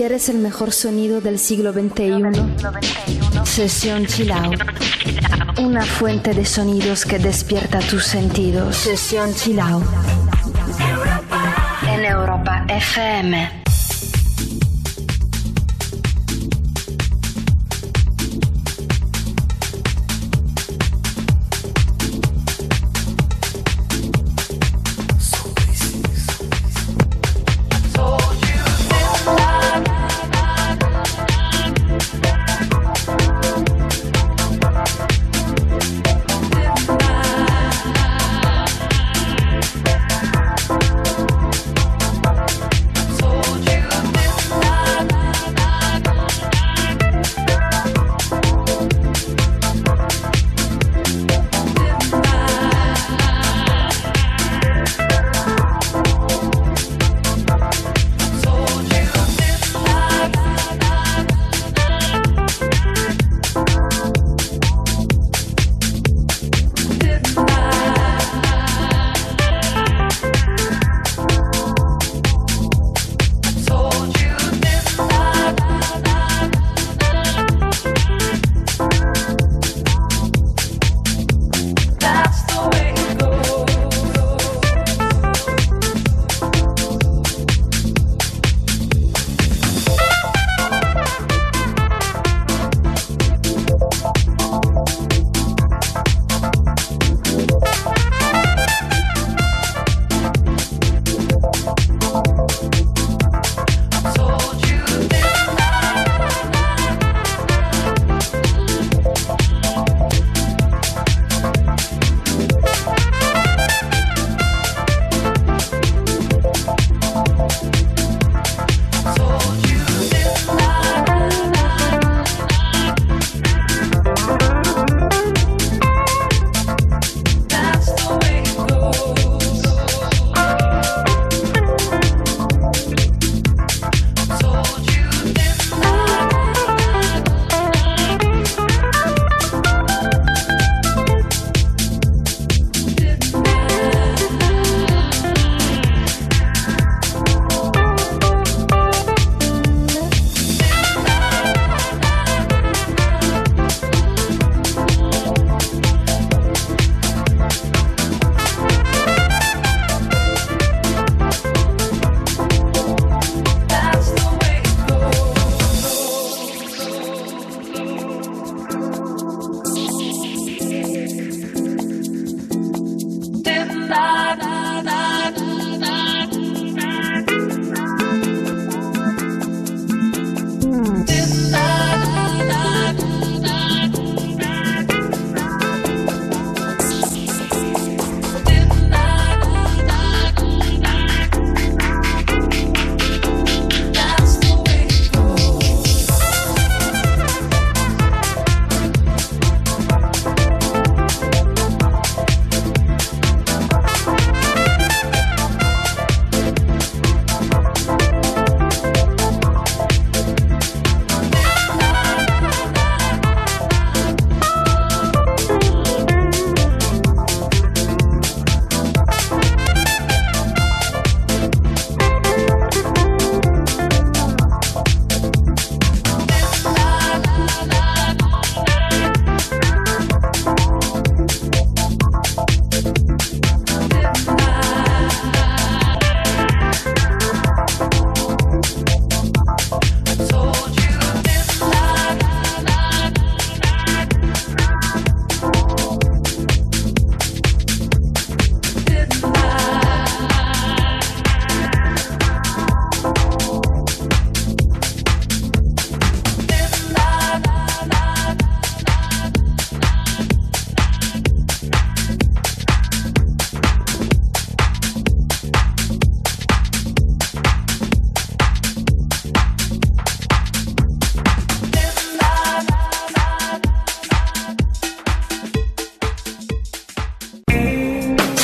¿Quieres el mejor sonido del siglo XXI? Sesión Chill Out. Una fuente de sonidos que despierta tus sentidos. Sesión Chill Out. En Europa FM.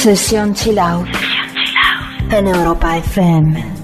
Sesión Chill Out en Europa FM.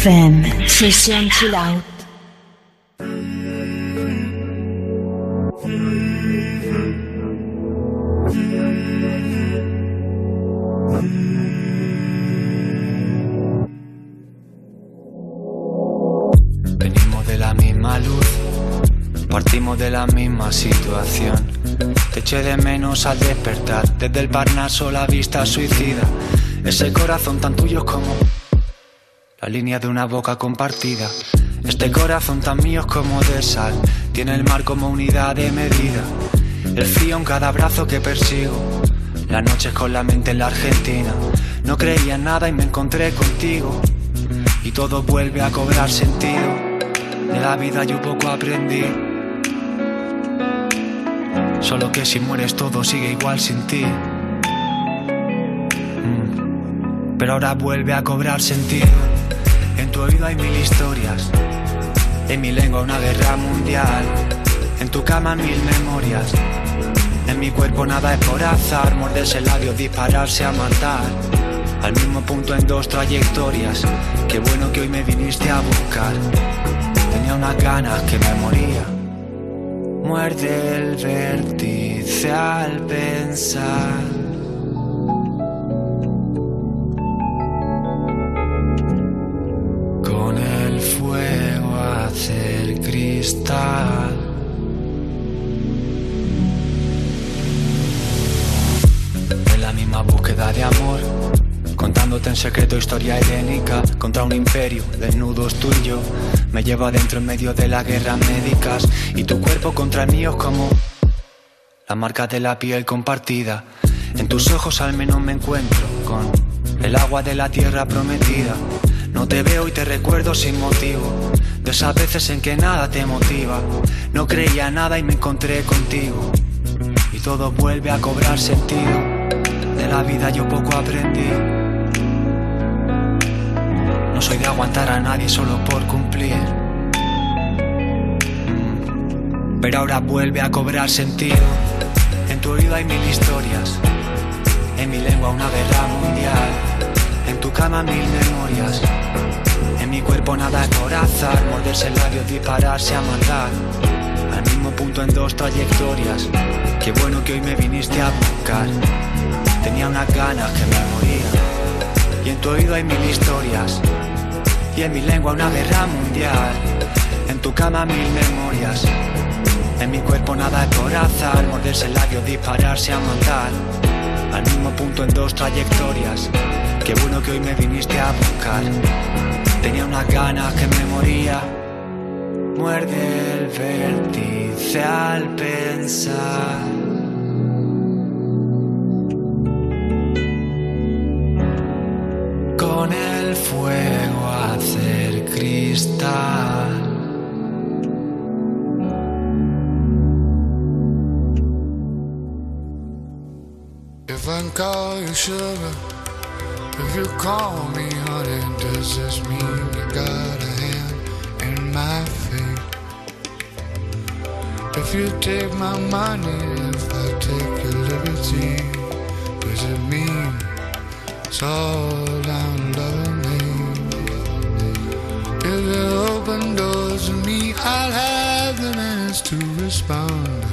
FM. Sesión Chill Out. Venimos de la misma luz, partimos de la misma situación. Te eché de menos al despertar, desde el Parnaso la vista suicida. Ese corazón tan tuyo como línea de una boca compartida. Este corazón tan mío como de sal, tiene el mar como unidad de medida. El frío en cada brazo que persigo, las noches con la mente en la Argentina. No creía en nada y me encontré contigo, y todo vuelve a cobrar sentido. De la vida yo poco aprendí. Solo que si mueres todo sigue igual sin ti. Mm. Pero ahora vuelve a cobrar sentido. En tu oído hay mil historias. En mi lengua una guerra mundial. En tu cama mil memorias. En mi cuerpo nada es por azar. Morderse el labio, dispararse a matar. Al mismo punto en dos trayectorias. Qué bueno que hoy me viniste a buscar. Tenía unas ganas que me moría. Muerde el vértice al pensar. Secreto historia helénica contra un imperio, desnudos tú y yo. Me llevo adentro en medio de las guerras médicas y tu cuerpo contra el mío es como la marca de la piel compartida. En tus ojos al menos me encuentro con el agua de la tierra prometida. No te veo y te recuerdo sin motivo. De esas veces en que nada te motiva. No creía nada y me encontré contigo. Y todo vuelve a cobrar sentido. De la vida yo poco aprendí. No soy de aguantar a nadie solo por cumplir. Pero ahora vuelve a cobrar sentido. En tu oído hay mil historias. En mi lengua una guerra mundial. En tu cama mil memorias. En mi cuerpo nada es por azar. Morderse el labio, dispararse a matar. Al mismo punto en dos trayectorias. Qué bueno que hoy me viniste a buscar. Tenía unas ganas que me moría. Y en tu oído hay mil historias. Y en mi lengua una guerra mundial. En tu cama mil memorias. En mi cuerpo nada por azar. Morderse el labio, dispararse a matar. Al mismo punto en dos trayectorias. Qué bueno que hoy me viniste a buscar. Tenía unas ganas que me moría. Muerde el vértice al pensar. Call you sugar, if you call me honey, does this mean you got a hand in my fate? If you take my money, if I take your liberty, does it mean it's all down loving me? If you open doors to me, I'll have the means to respond.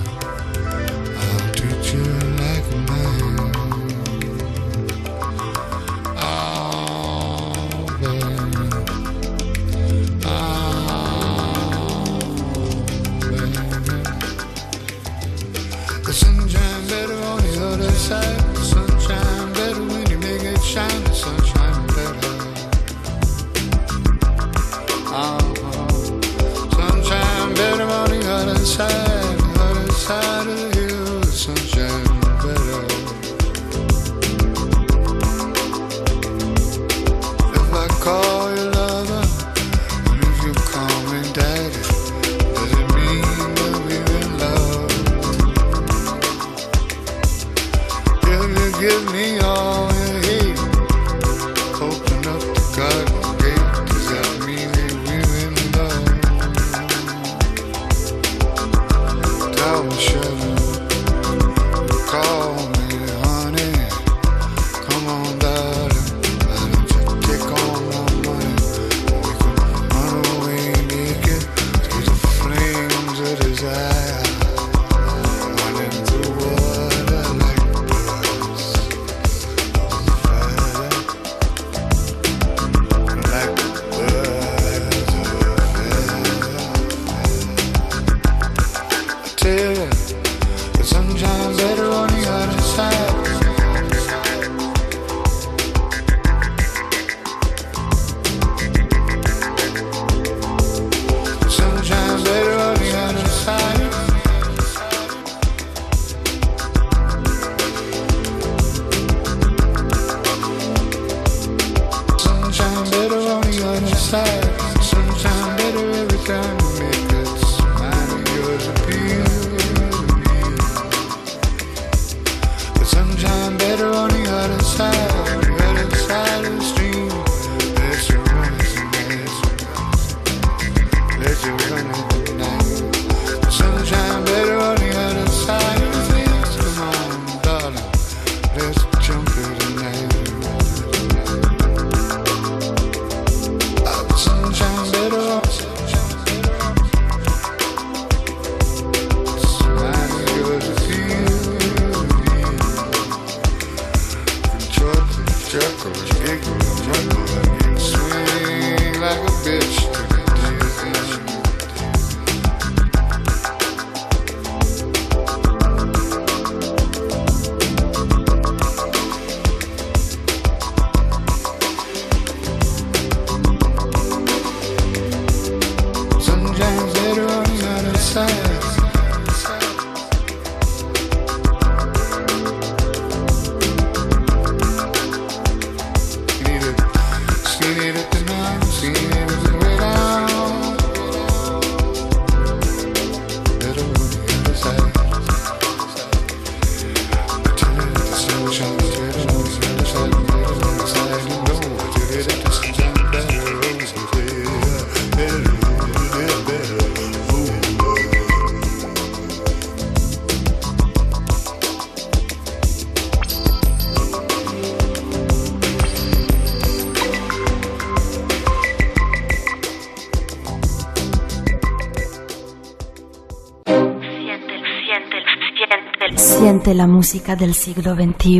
Siente la música del siglo XXI.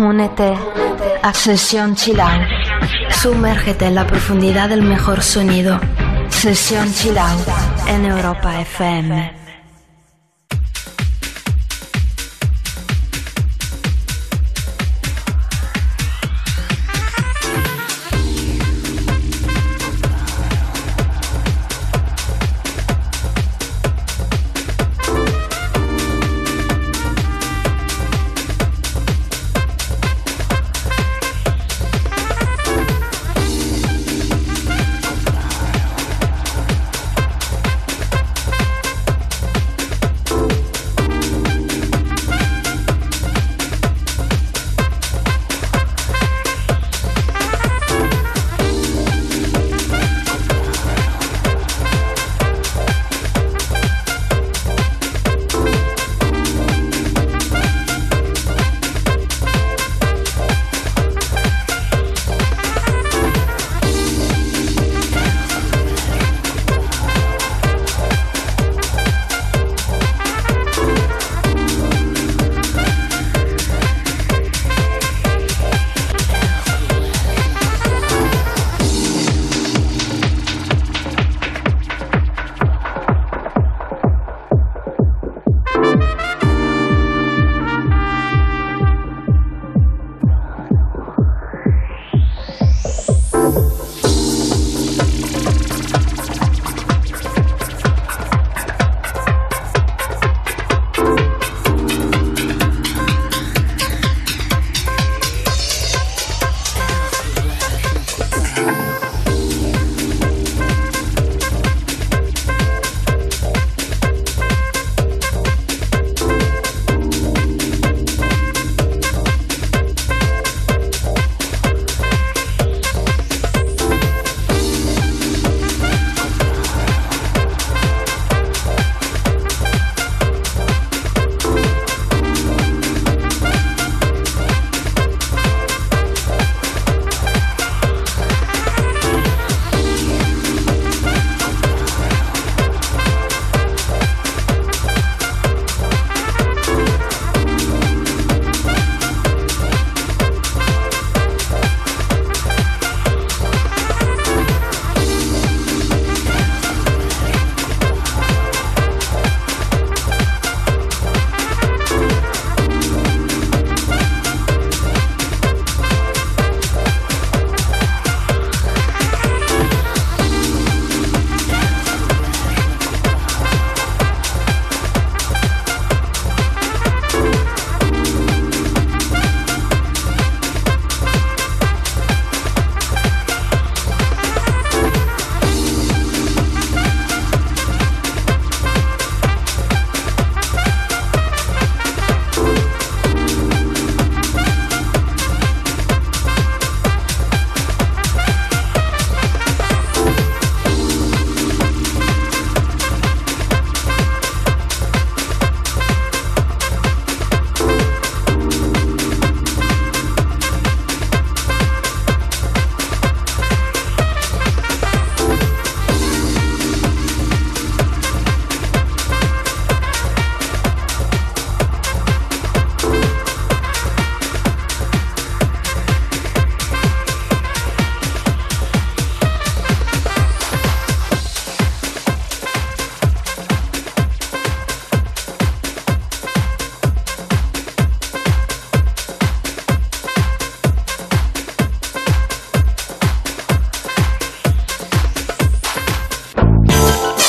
Únete a Sesión Chill Out. Sumérgete en la profundidad del mejor sonido. Sesión Chill Out en Europa FM.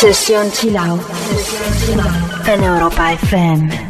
Sesión Chill Out en Europa FM.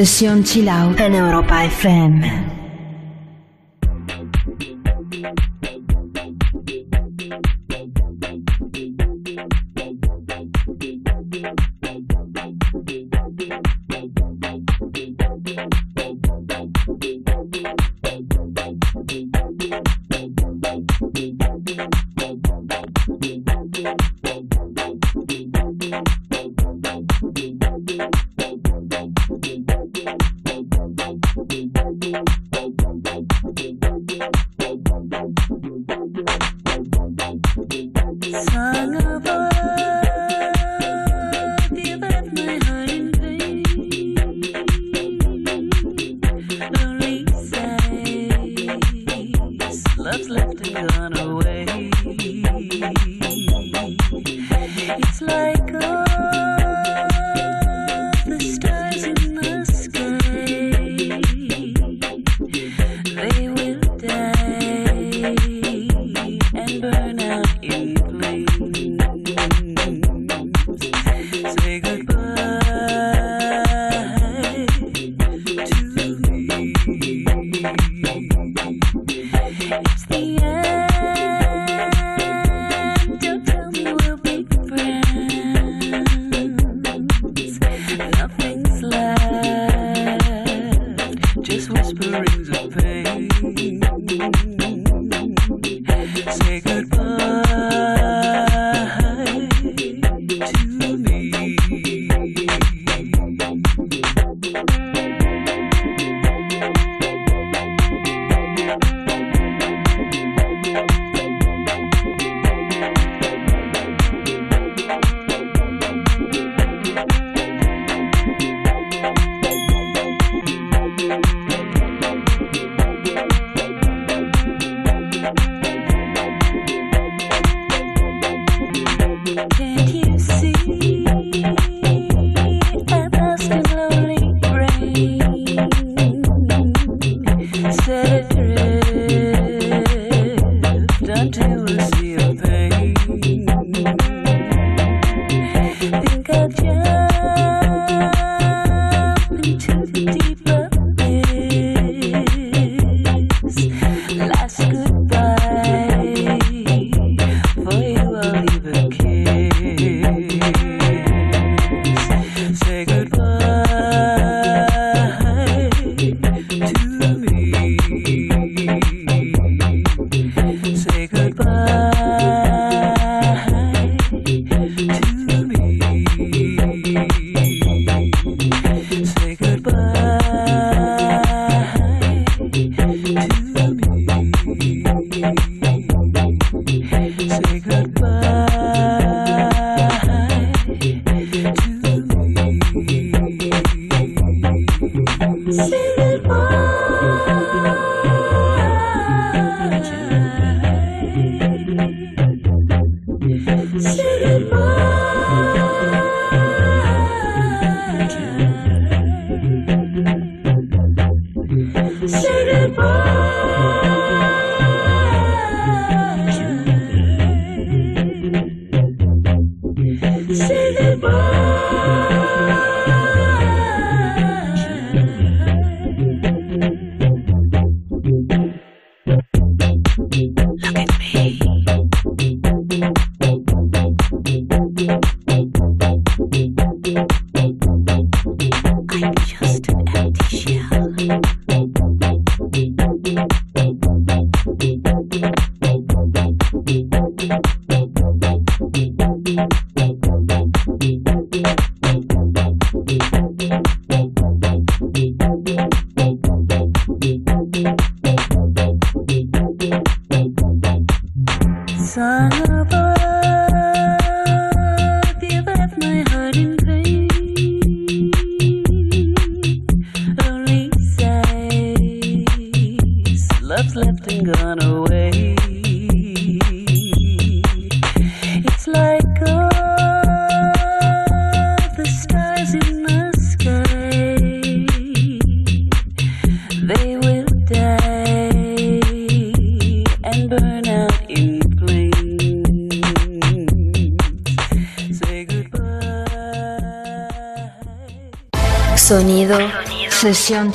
Sesión Chill Out en Europa FM.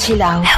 Chill.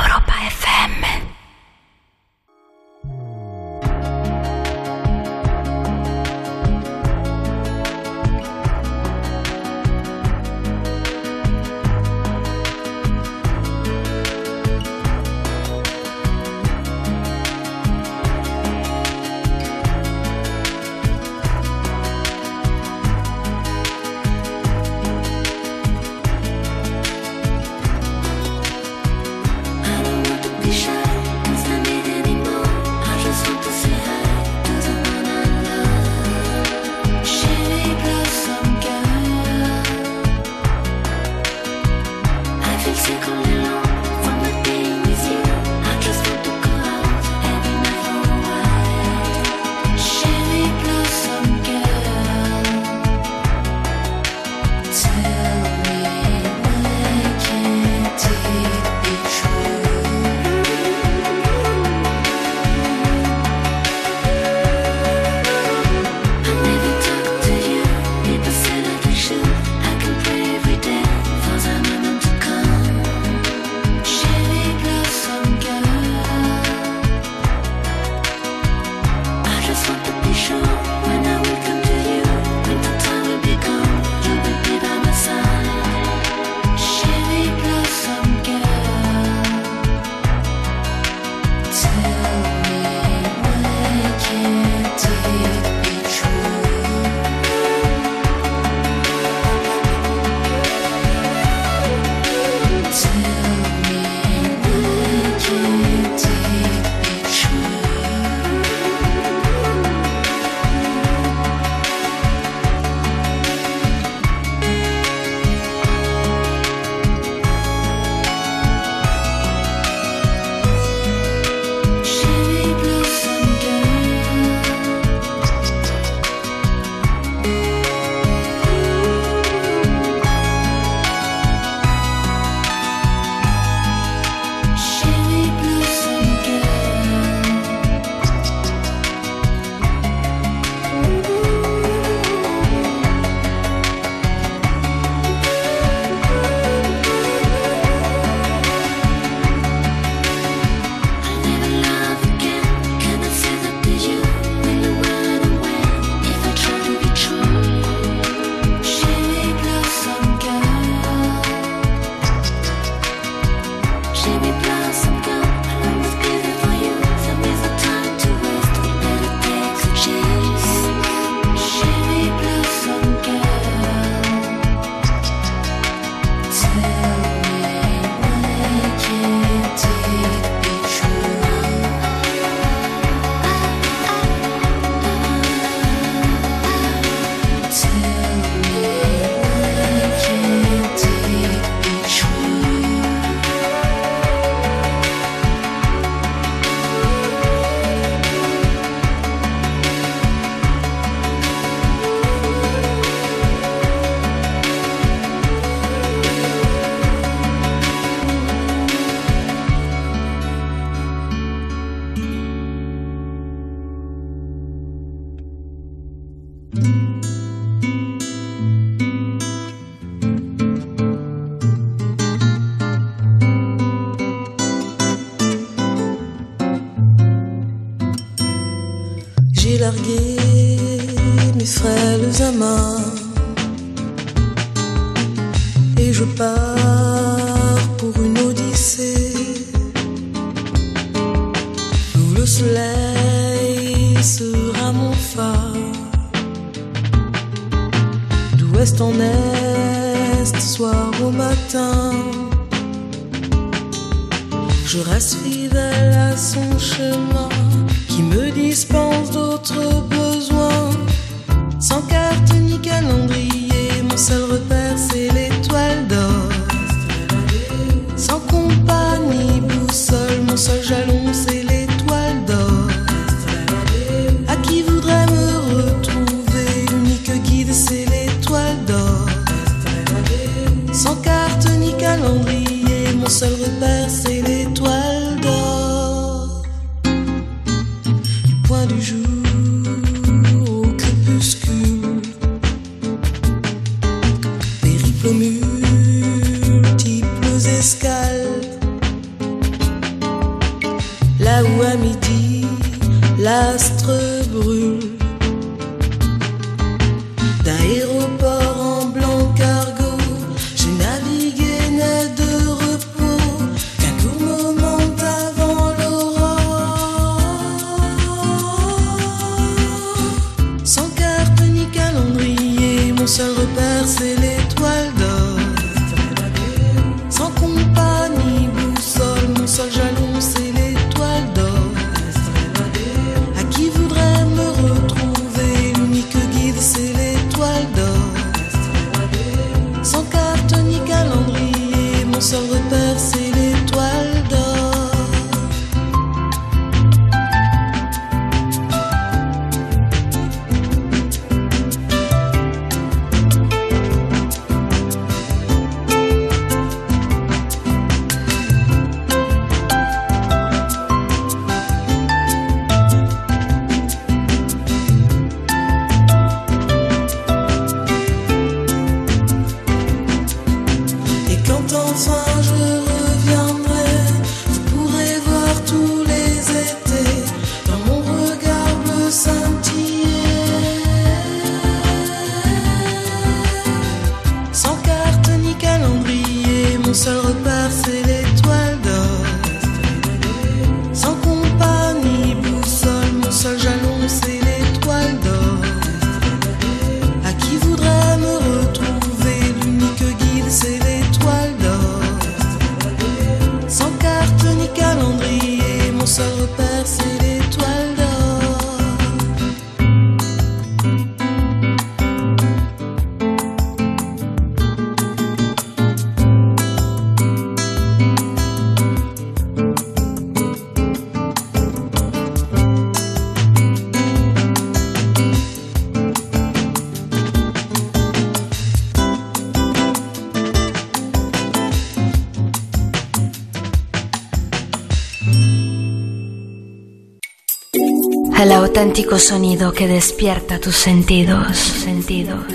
auténtico sonido que despierta tus sentidos. sentidos.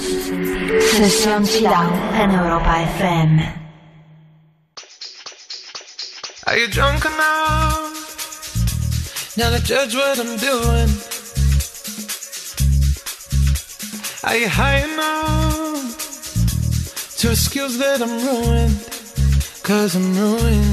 Sesión en Europa FM. Are you drunk enough? Now to judge what I'm doing. Are you high enough to excuse that I'm ruined? Cause I'm ruined.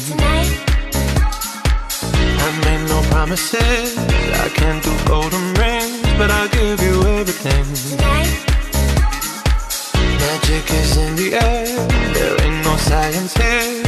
promises. I can't do golden rings, but I'll give you everything. Tonight. Magic is in the air, there ain't no science here.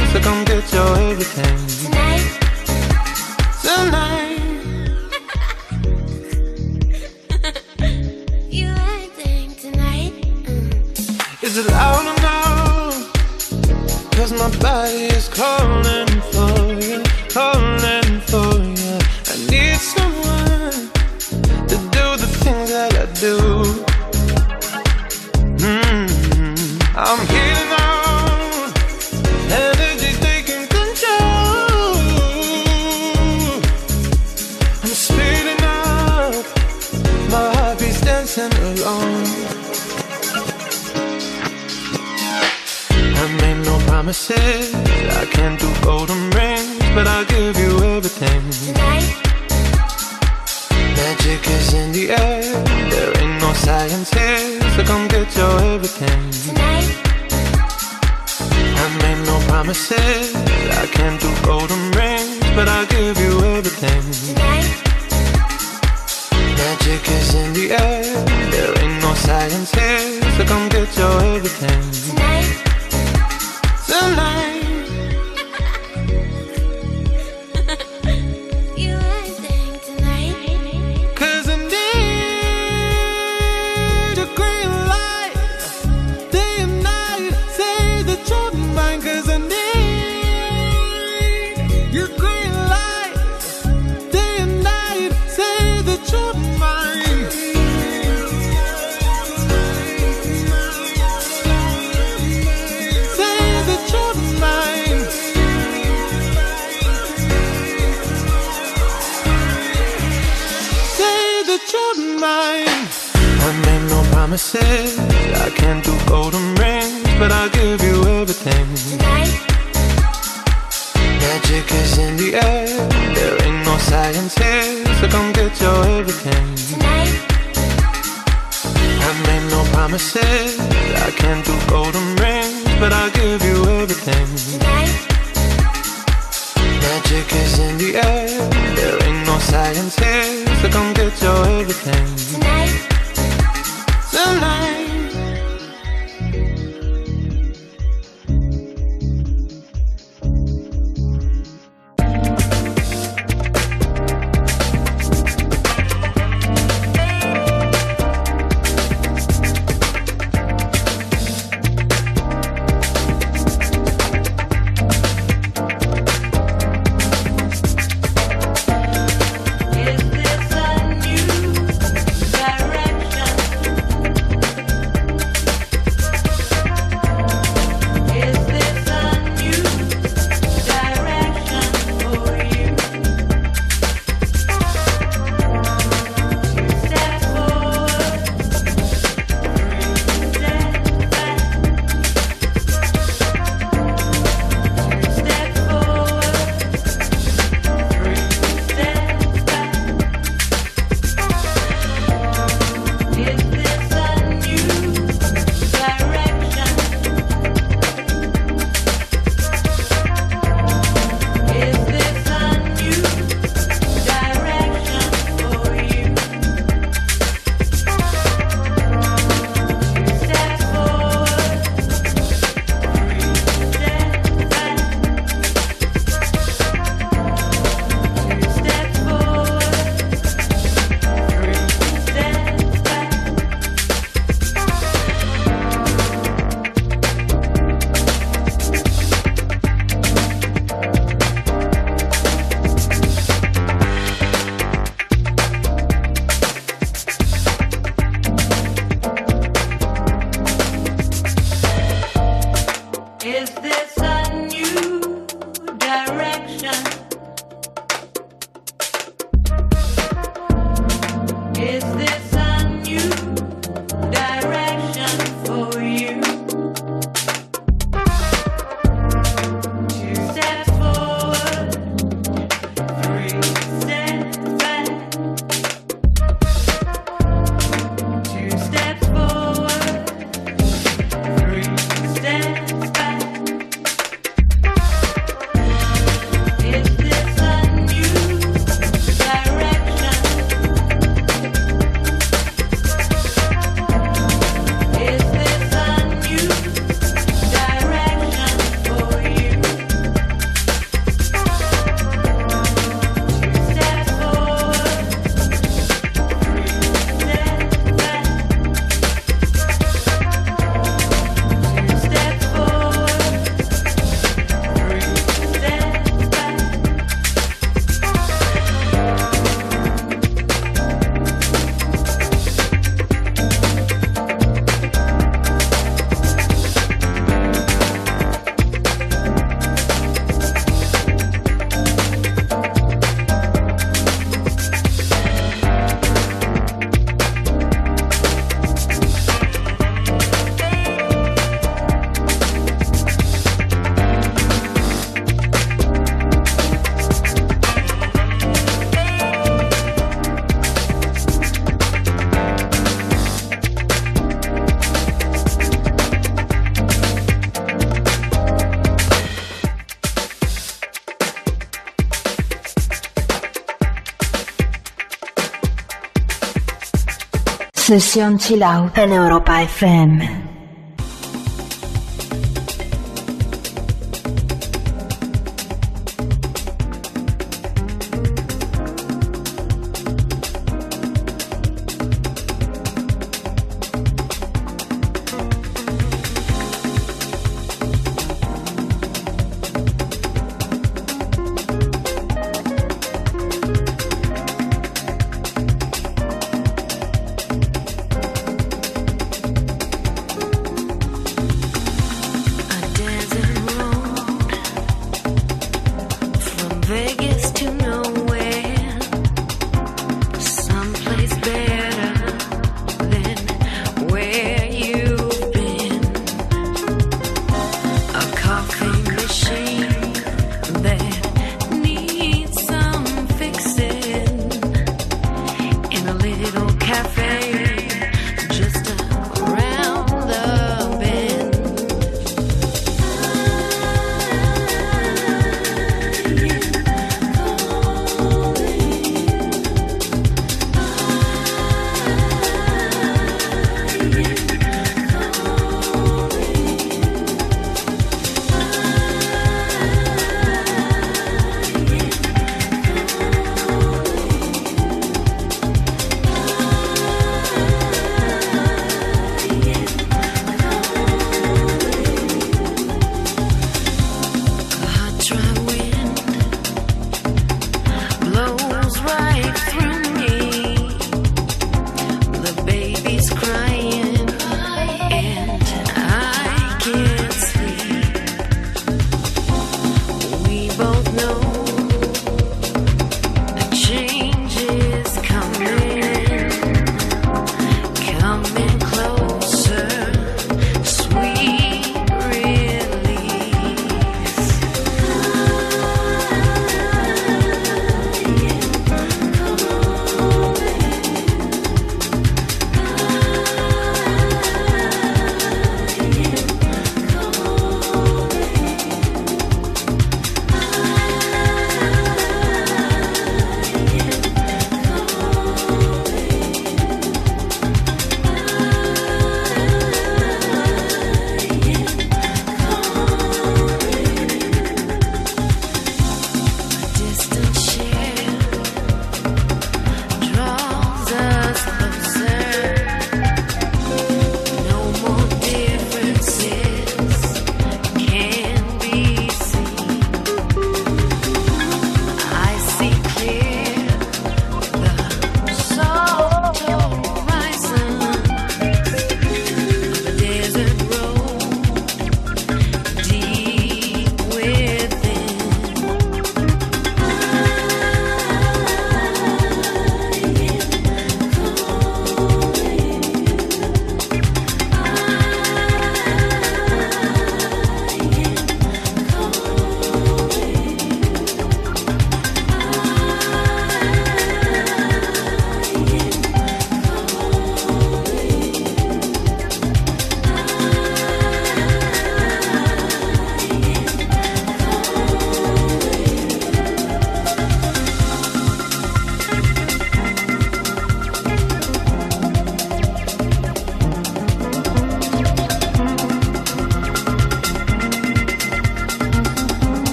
Sesión Chill Out en Europa FM.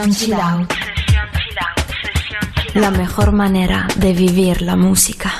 Sesión Chill Out. La mejor manera de vivir la música.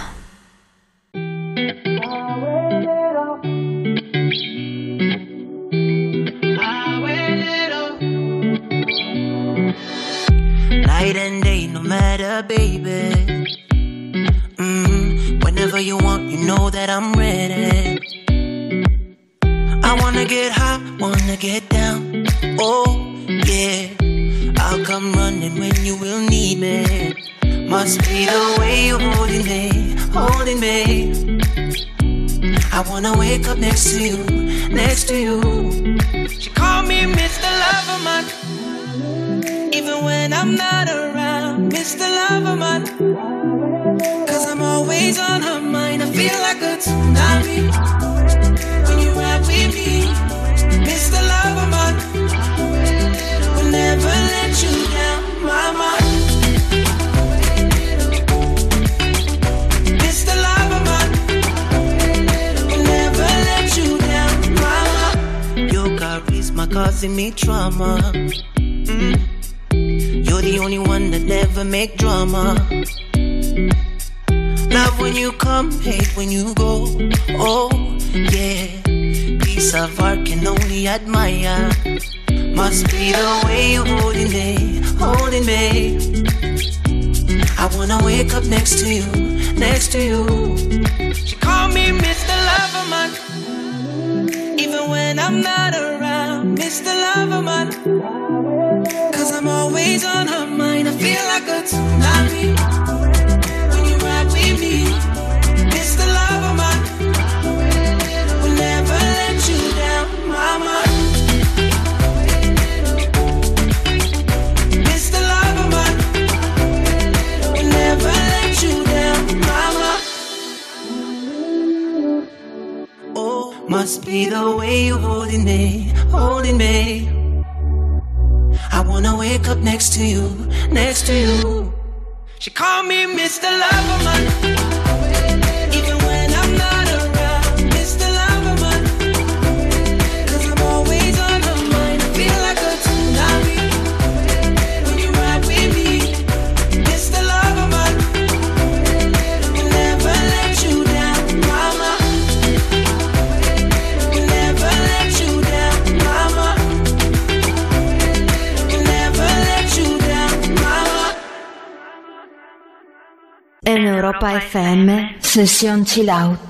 Chill out.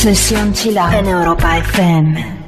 Sesión Chill Out en Europa FM.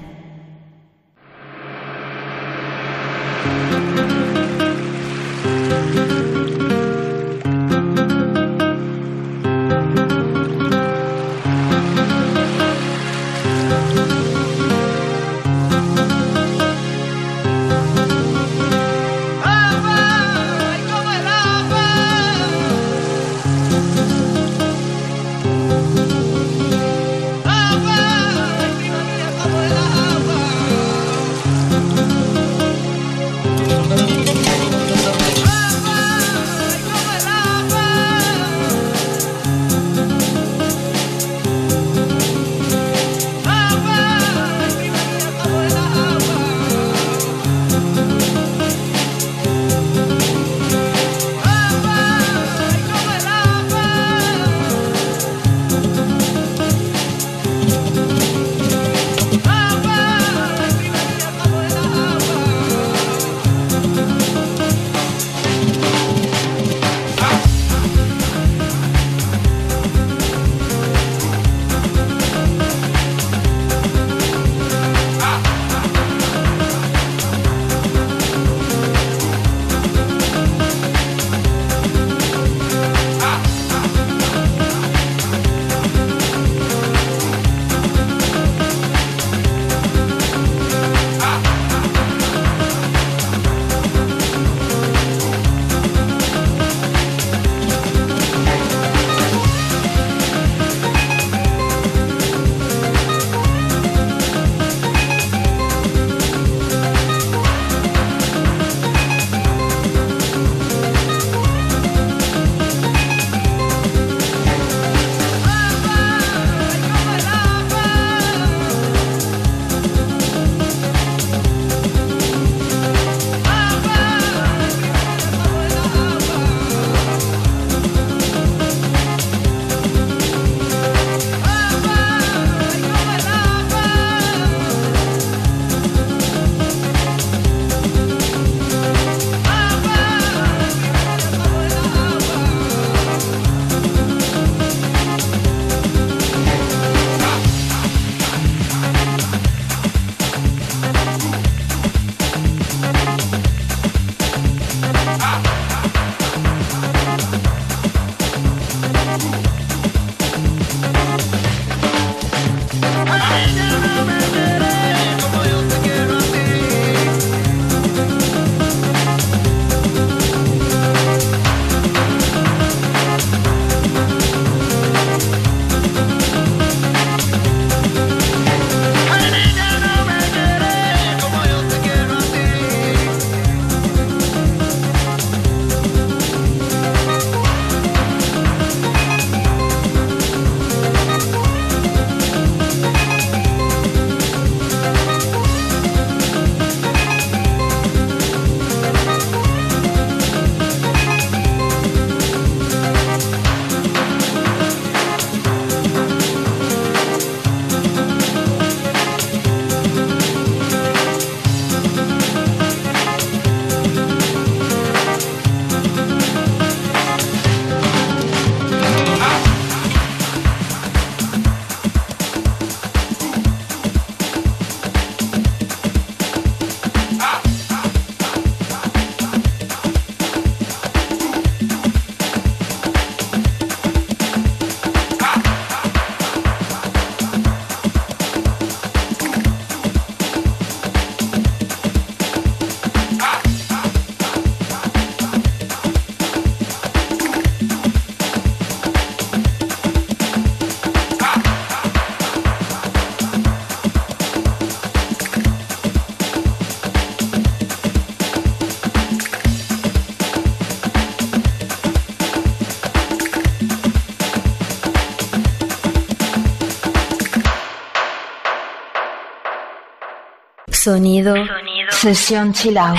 Sonido, Sesión Chilau.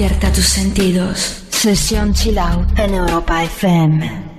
Despierta tus sentidos. Sesión Chill Out en Europa FM.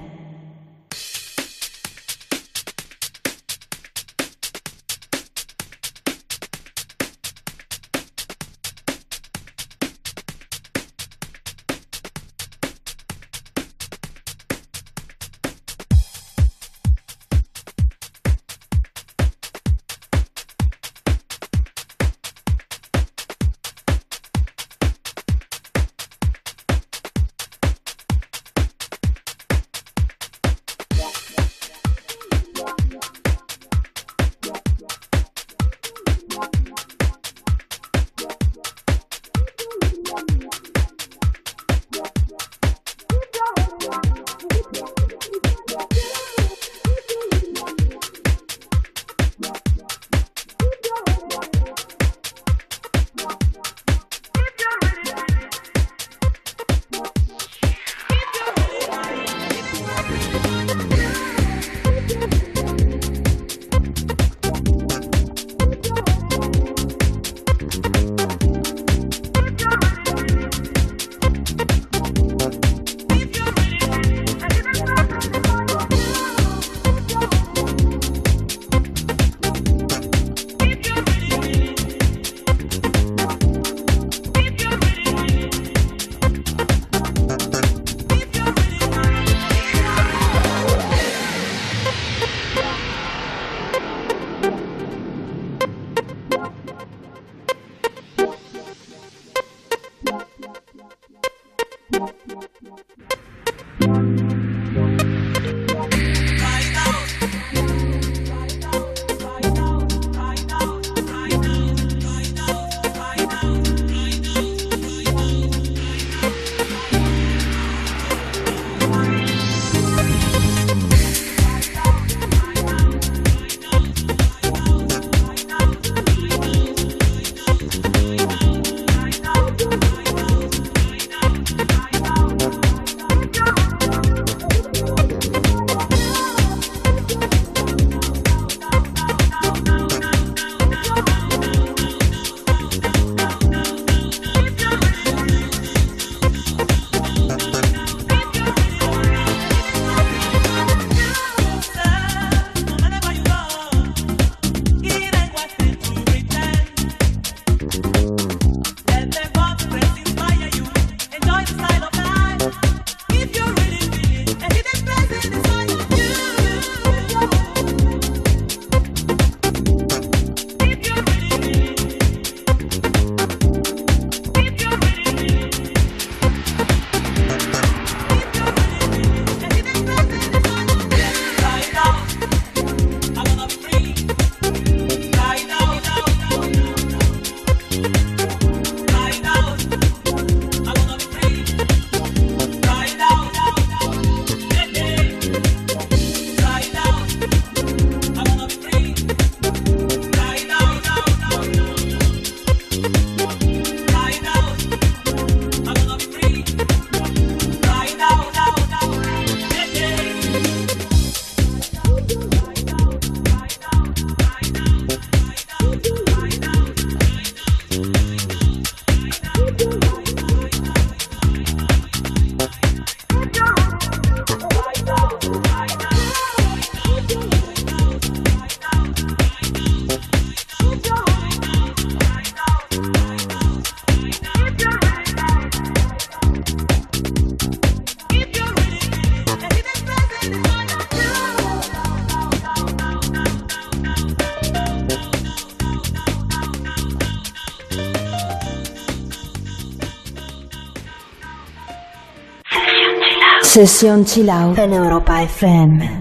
Sesión Chill Out en Europa FM.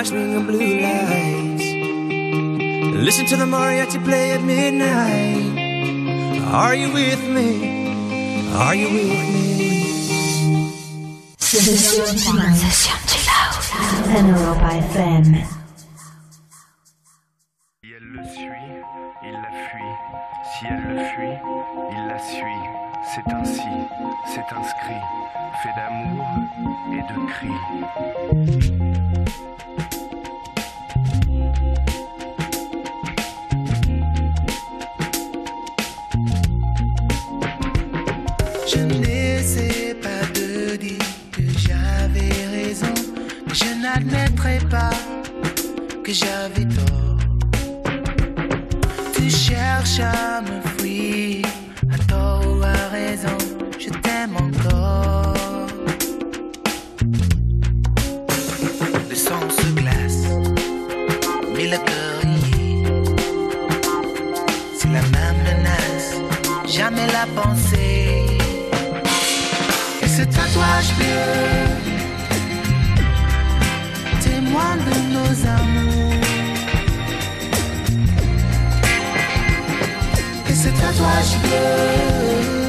By swinging blue lights. Listen to the mariachi play at midnight. Are you with me? Are you with me? Session Chill Out. Si elle le suit, il la fuit. Si elle le fuit, il la suit. C'est ainsi, c'est inscrit, fait d'amour et de cris. N'admettrai pas que j'avais tort. Tu cherches à me fuir, à tort ou à raison, je t'aime encore. Le sang se glace, mais le cœur y est. C'est la même menace, jamais la pensée. Et ce tatouage bleu, témoin de nos amours. Et ce tatouage bleu,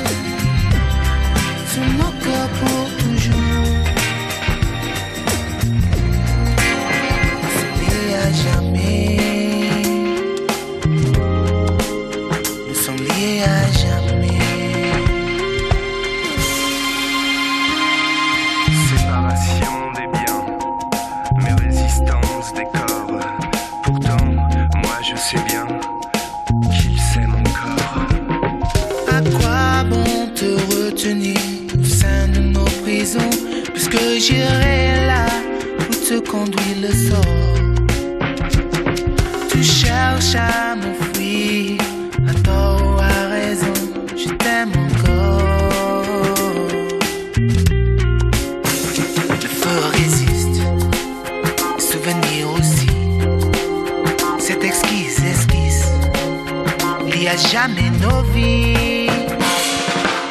jamais nos vies.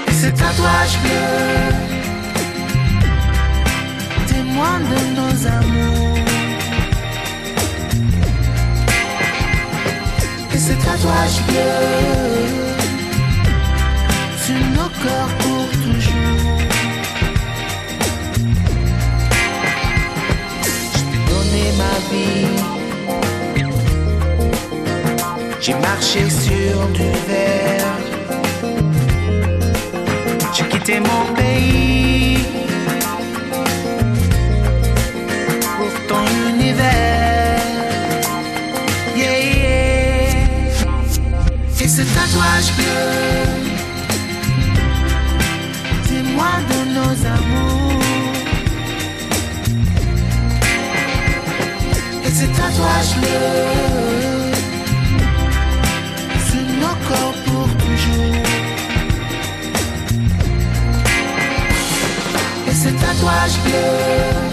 Et ce tatouage bleu, témoin de nos amours. Et ce tatouage bleu, sur nos corps J'ai marché sur du verre. J'ai quitté mon pays pour ton univers. Yeah, yeah. Et ce tatouage bleu, témoin de nos amours. Et ce tatouage bleu aşkım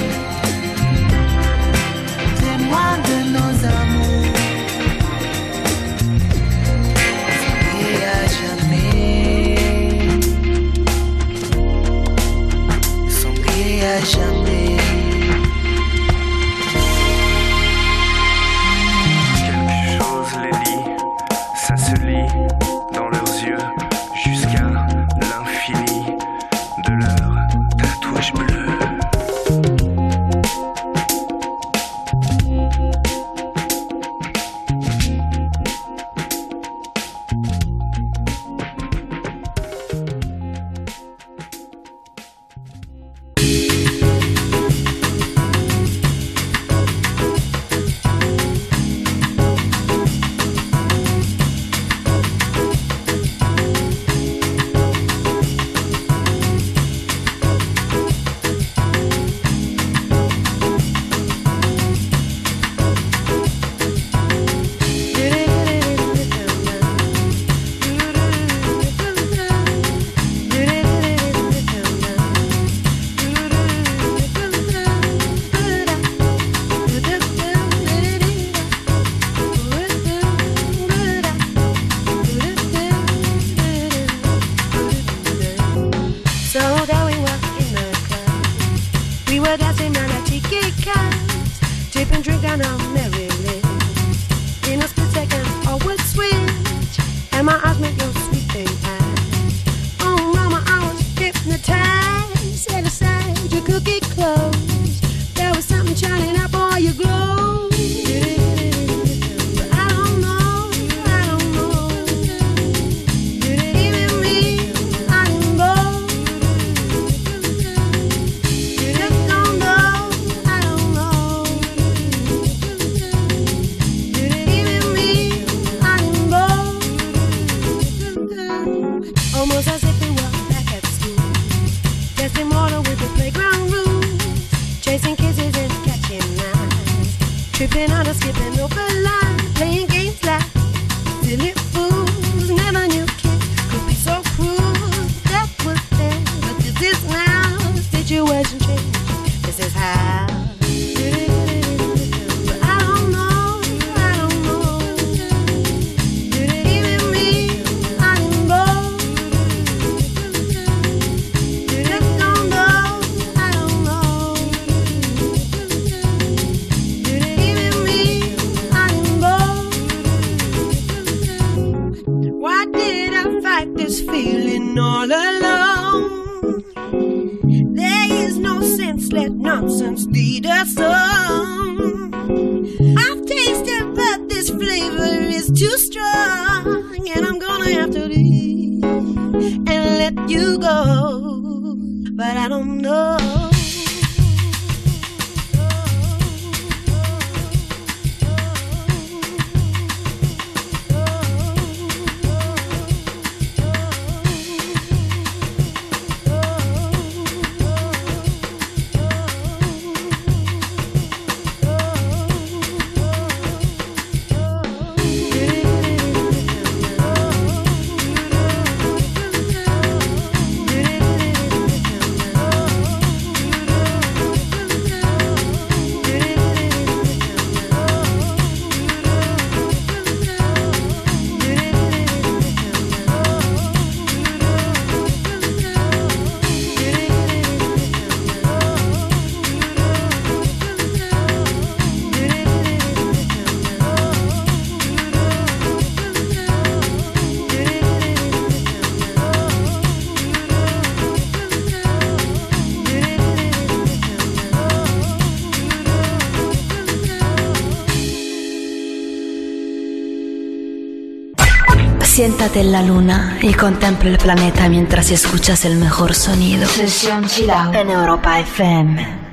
Siéntate en la luna y contempla el planeta mientras escuchas el mejor sonido. Sesión Chilao en Europa FM.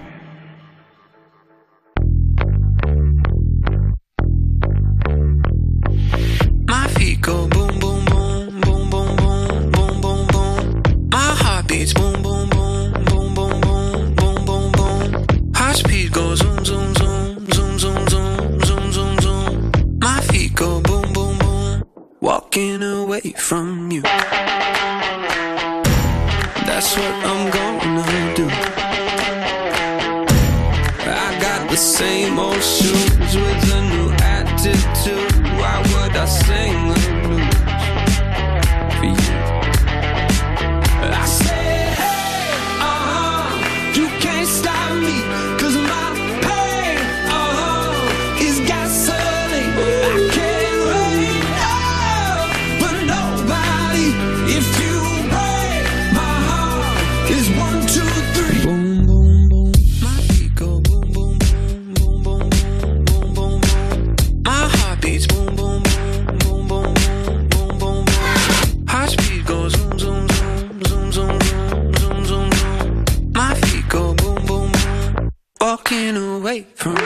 away from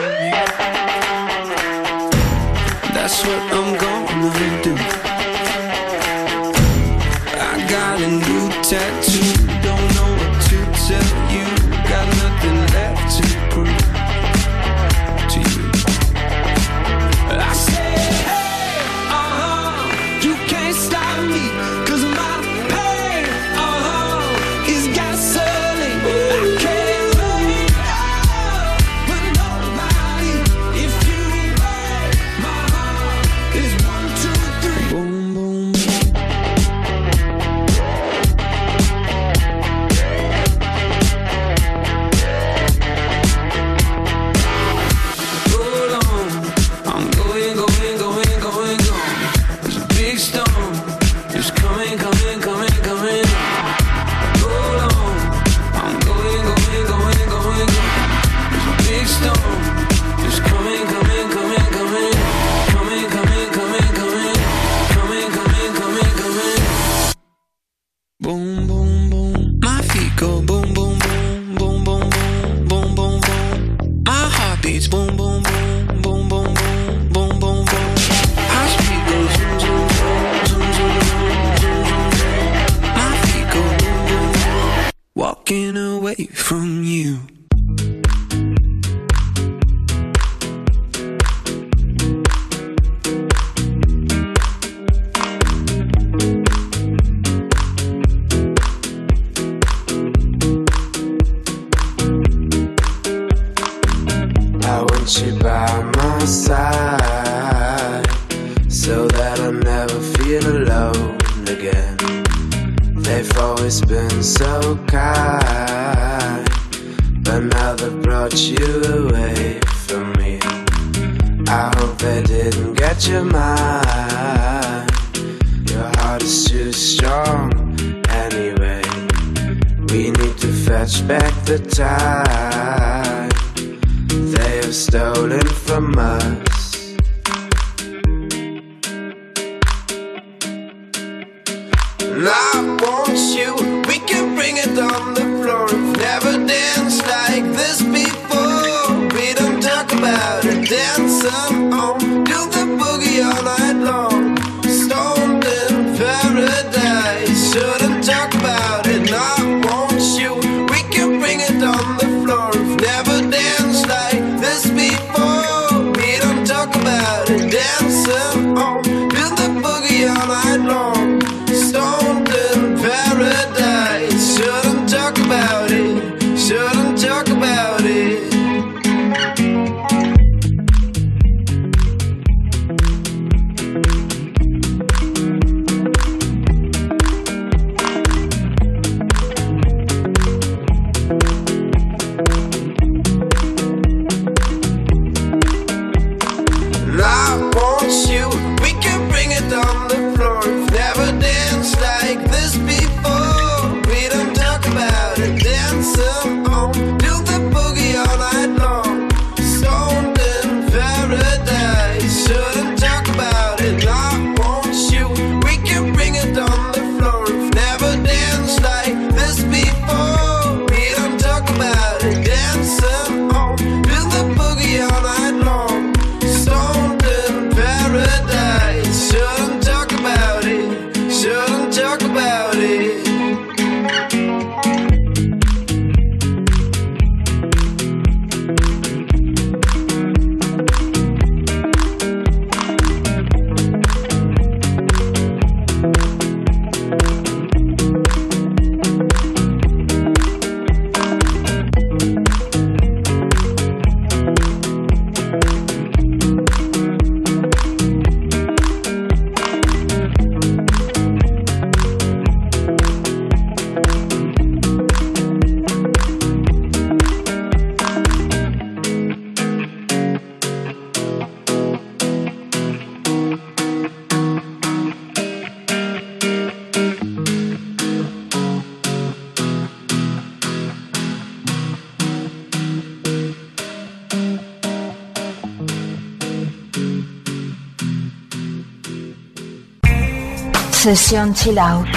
Chill.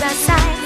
That's side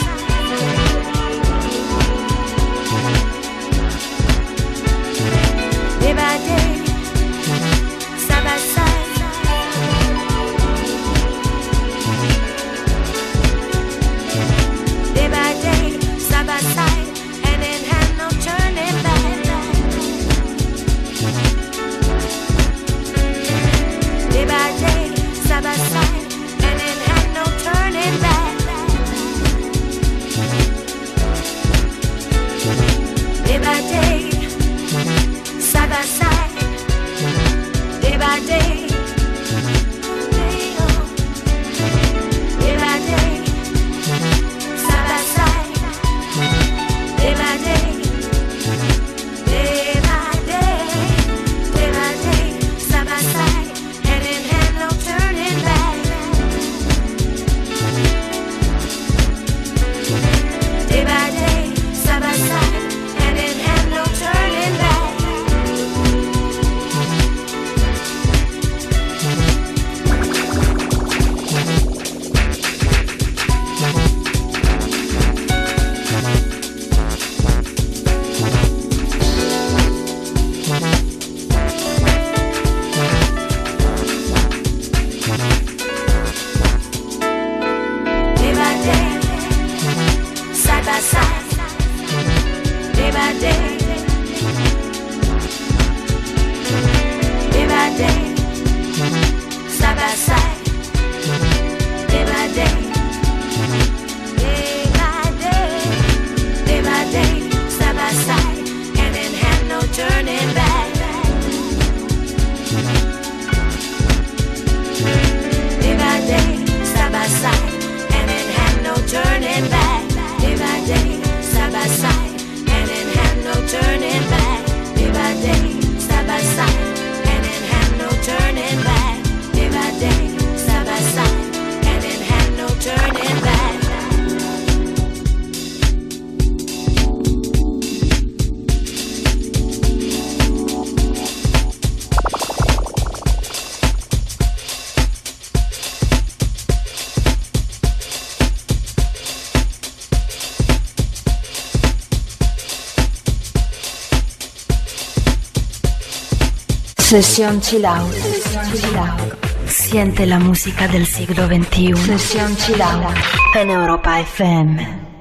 Sesión Chill. Siente la música del siglo XXI. Sesión Chill Out. En Europa FM.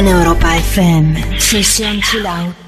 En Europa FM, sesión chill out.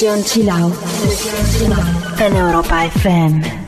Sesión Chill Out en Europa FM.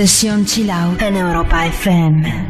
Sesión Chill Out en Europa FM.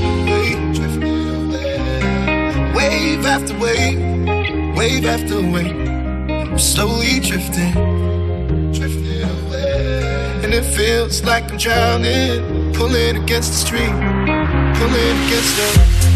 wave after wave, wave after wave. I'm slowly drifting, drifting away. And it feels like I'm drowning, pulling against the stream, pulling against the.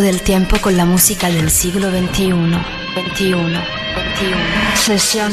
Del tiempo con la música del siglo XXI. 21, 21. Sesión.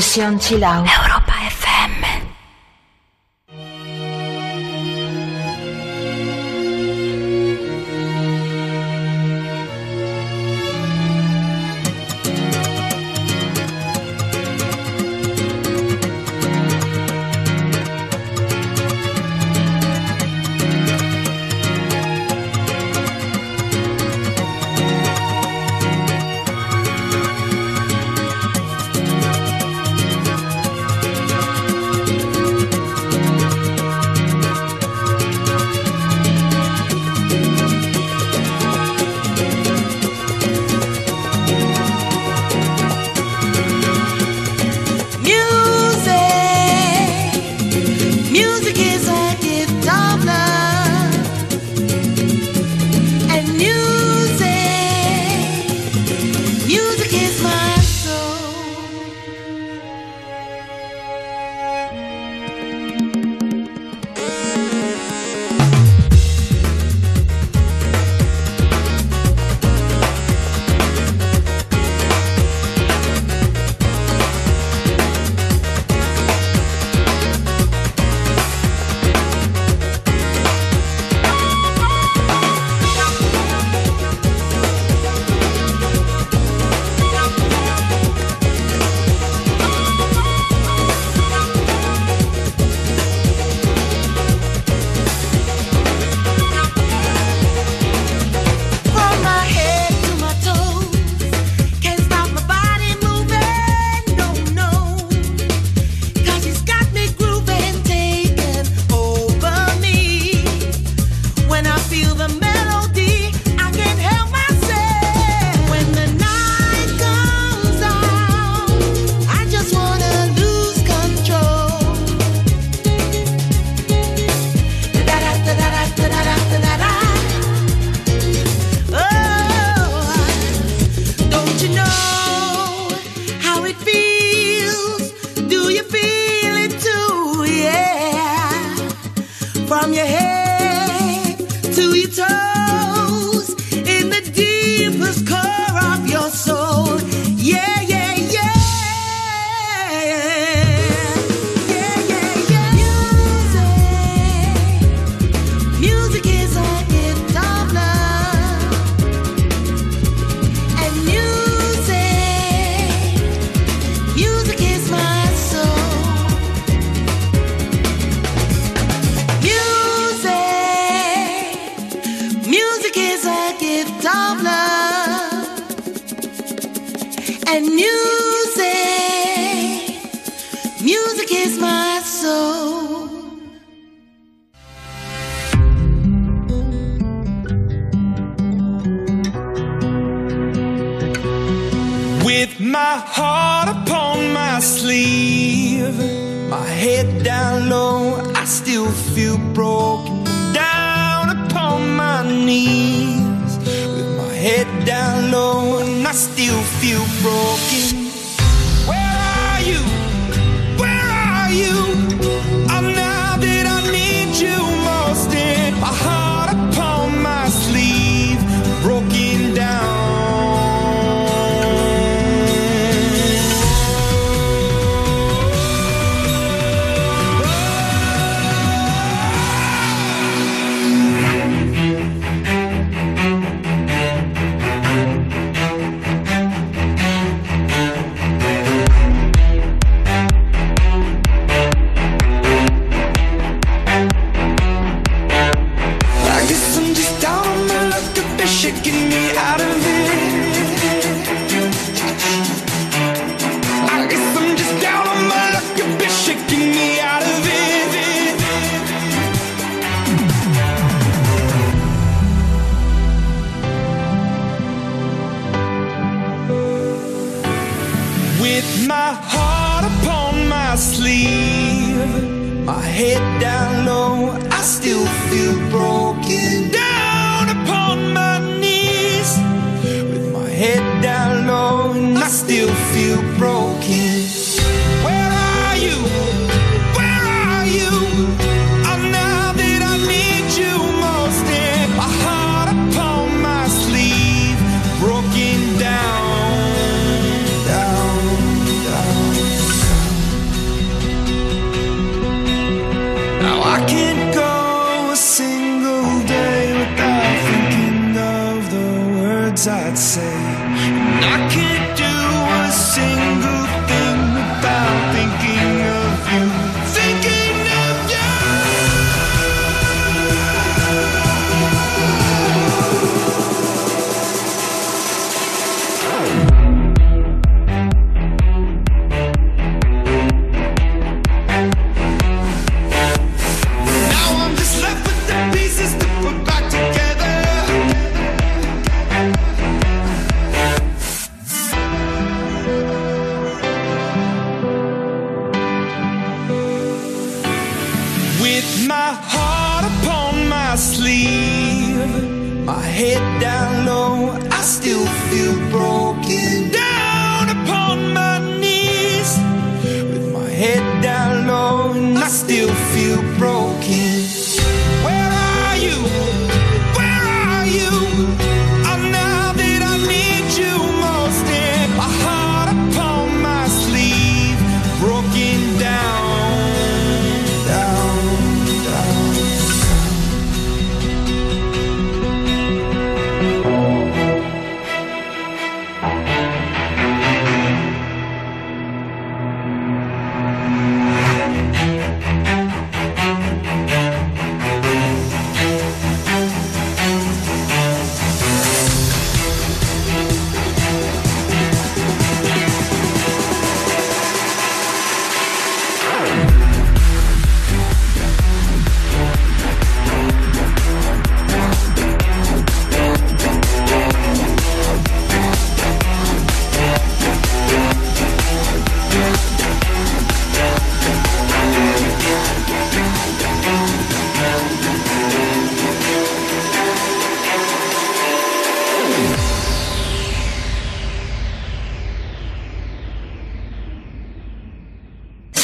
Sesión chilao.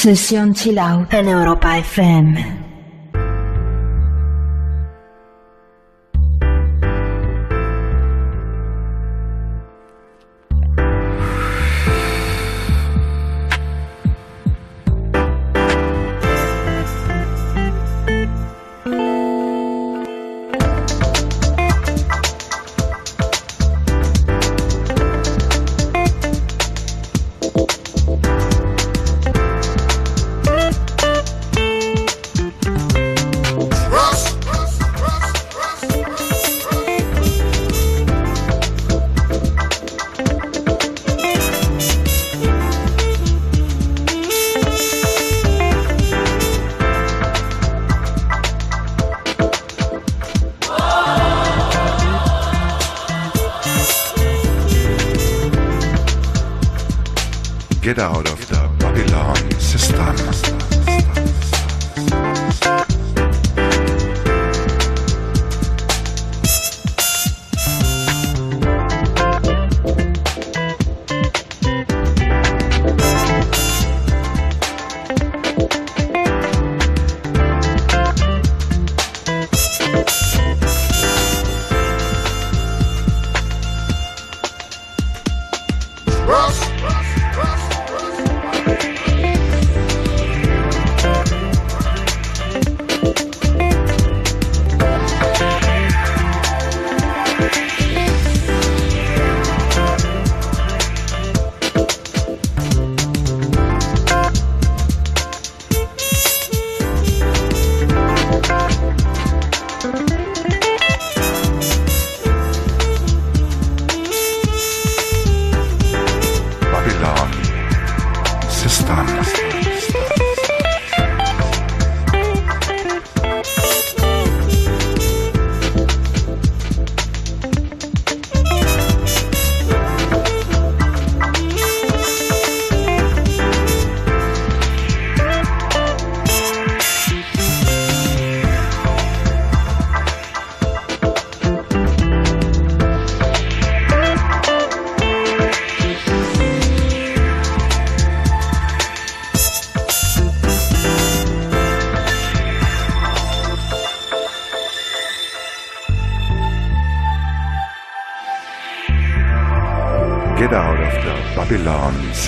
Sesión Chill en Europa FM.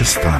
스타.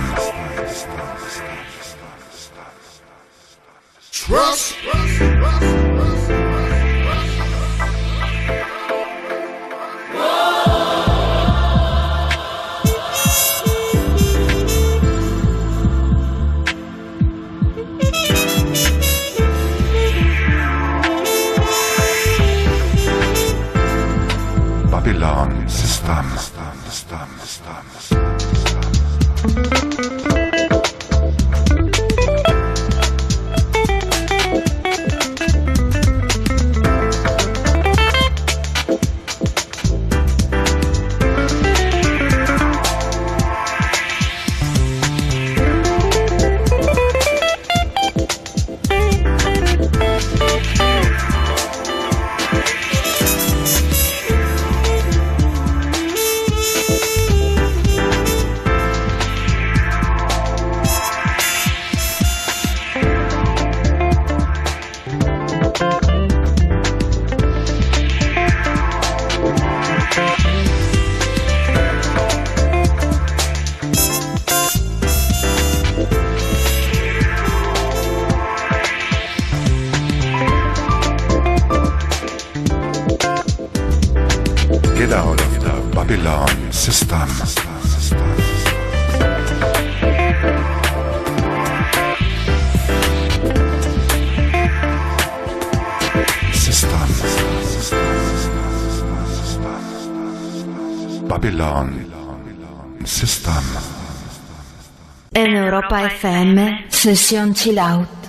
Europa FM, sesión chill out.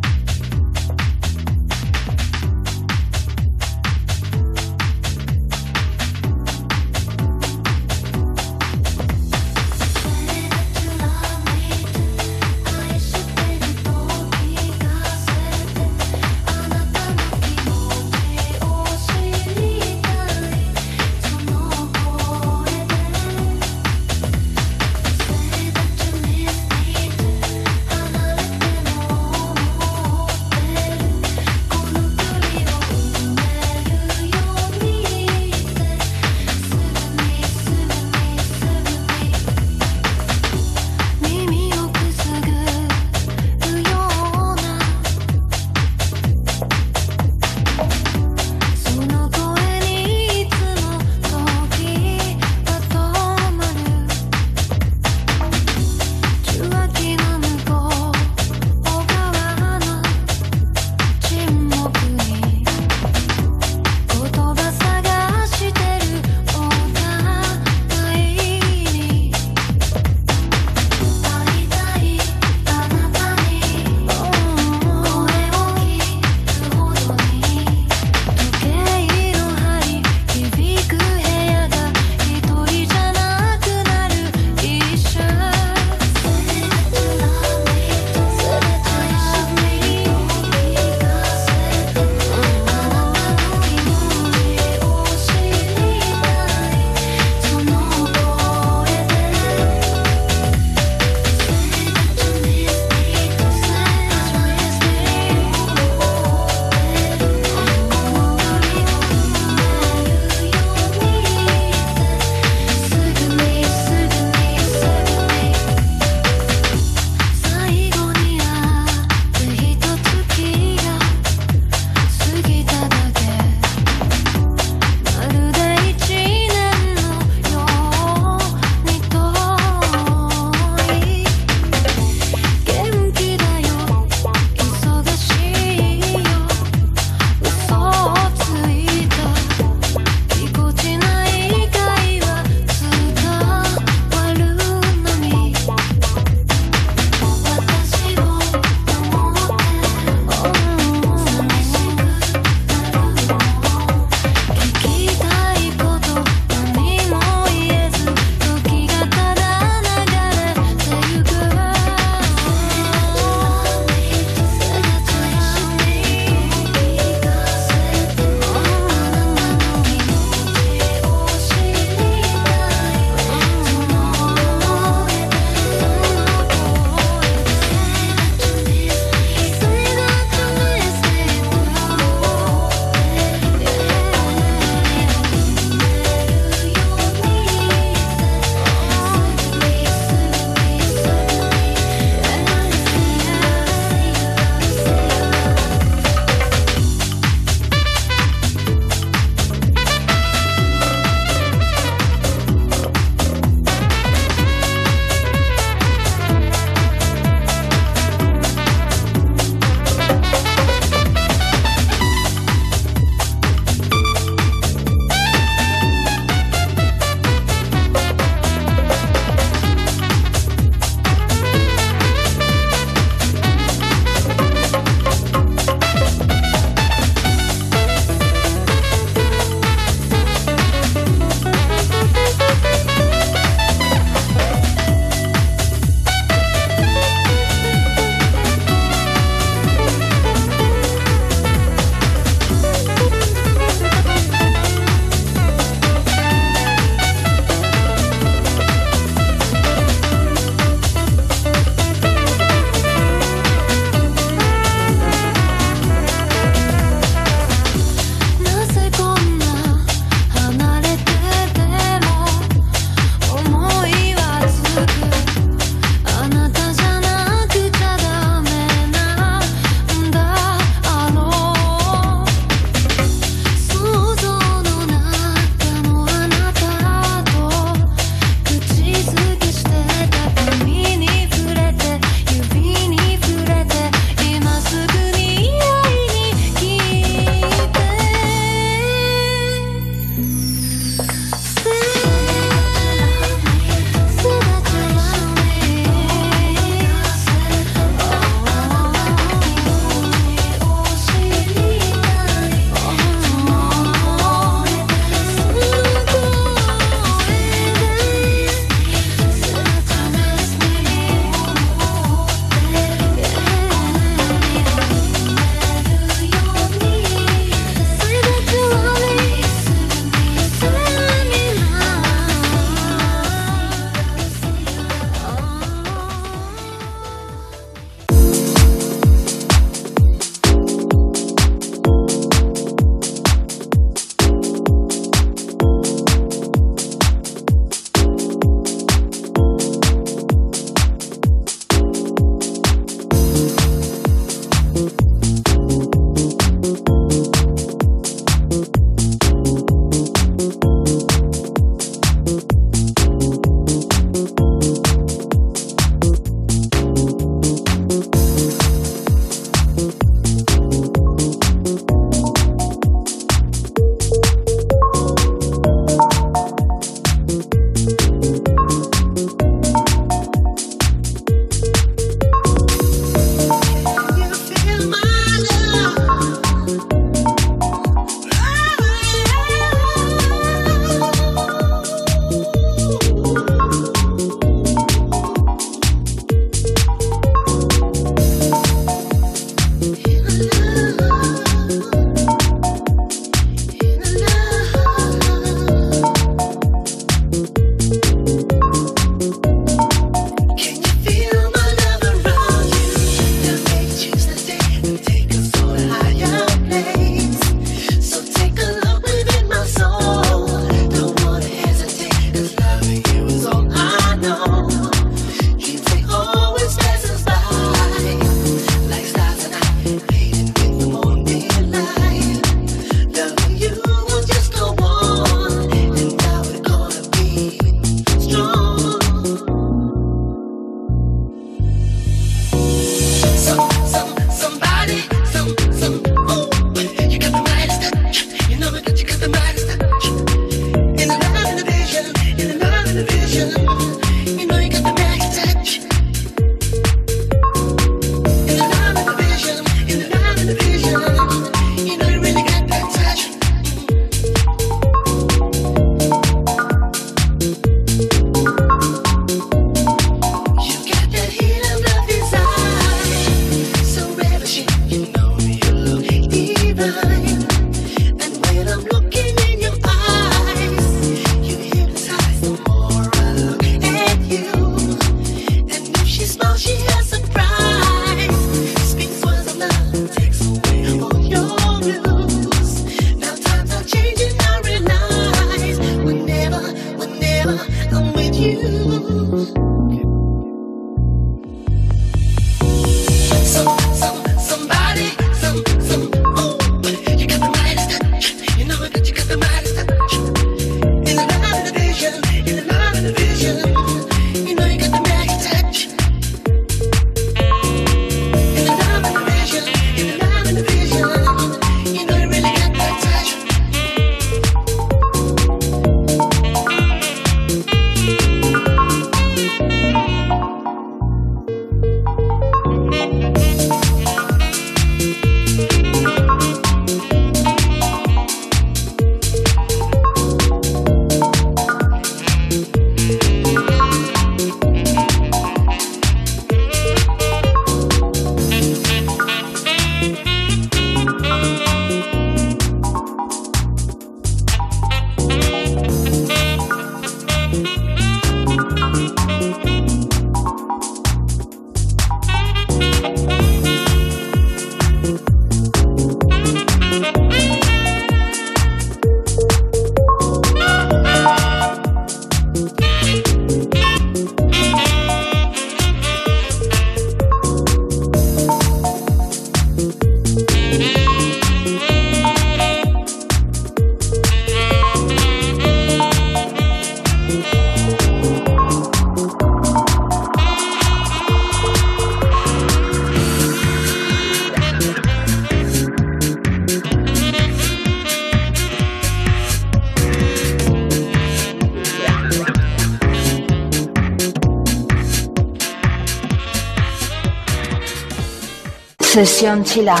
Sesión Chilao.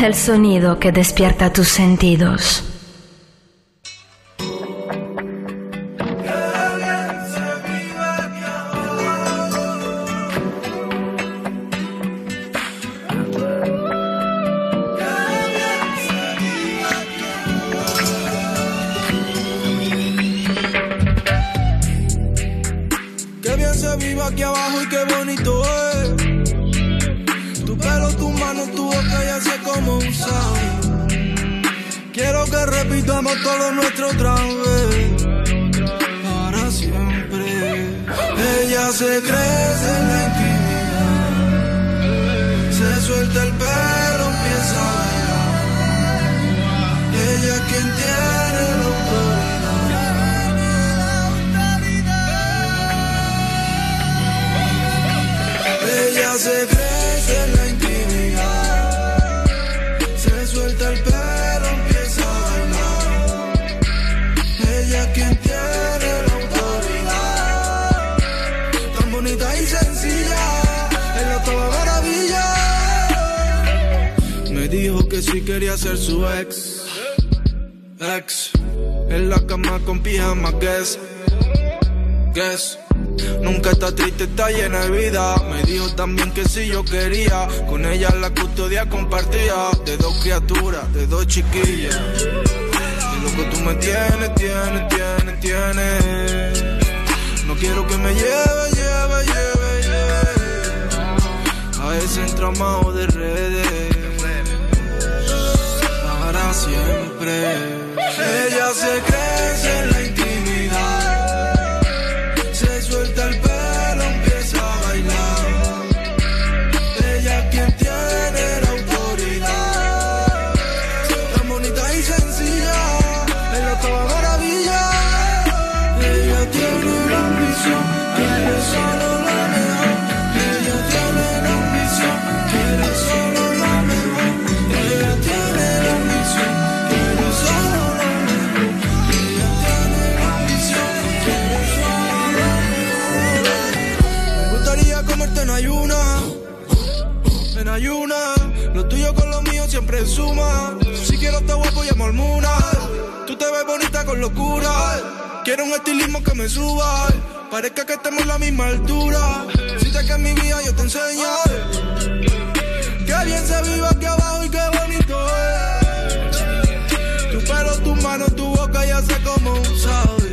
El sonido que despierta tus sentidos. como un sabe.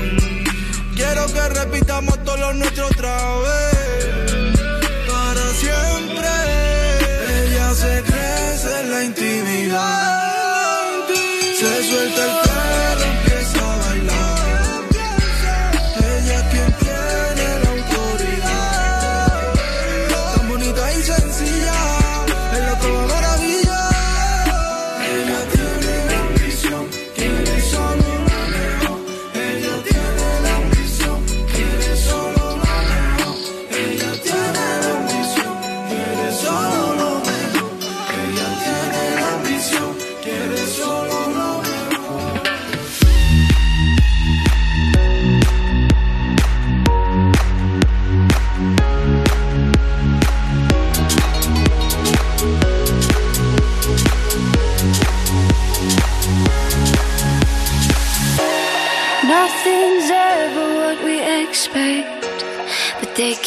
Mm. Quiero que repitamos todos lo nuestro otra. Para siempre. Ella se crece en la intimidad.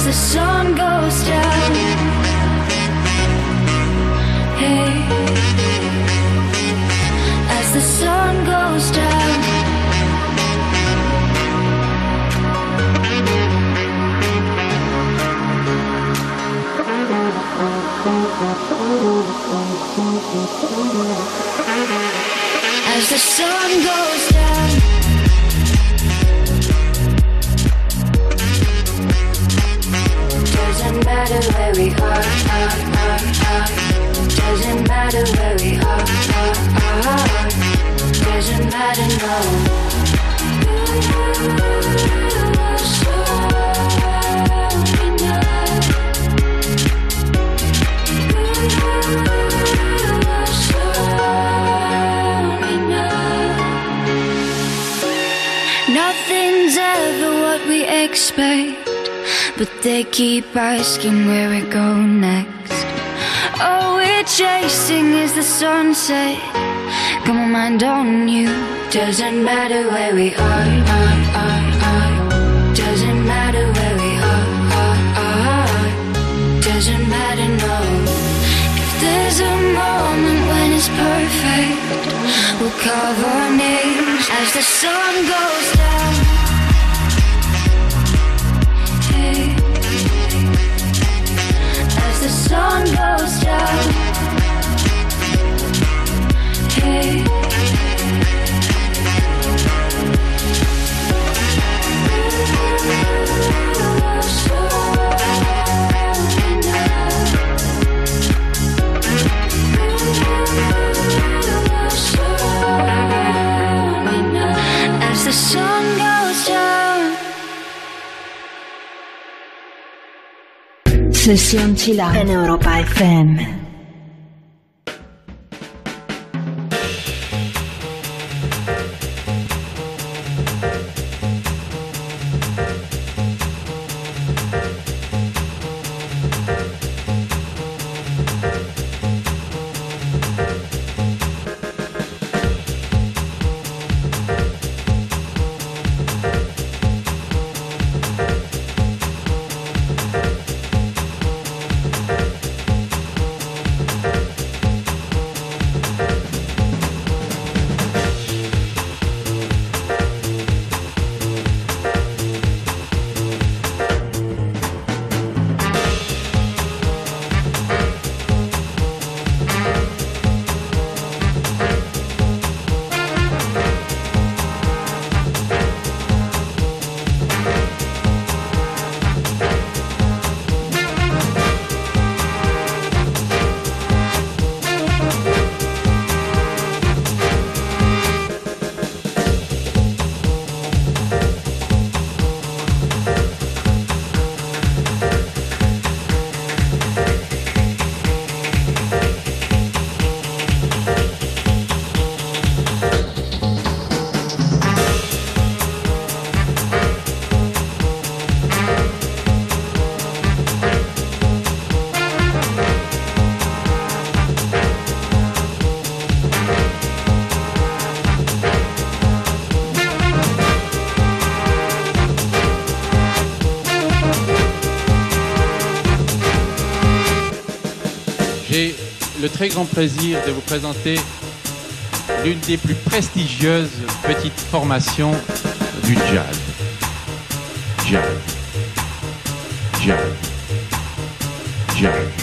as the sun goes down. Hey, as the sun goes down. As the sun goes down. matter where we are, are, are, are. Doesn't matter where we are, are, are, are. Doesn't matter no. You are so enough. You are expect but they keep asking where we go next. All we're chasing is the sunset. Got my mind on you. Doesn't matter where we are, are, are, are. Doesn't matter where we are, are, are. Doesn't matter, no. If there's a moment when it's perfect, we'll carve our nostra Sesión Chill Out en Europa FM. Très grand plaisir de vous présenter l'une des plus prestigieuses petites formations du jazz. Jazz. Jazz. Jazz.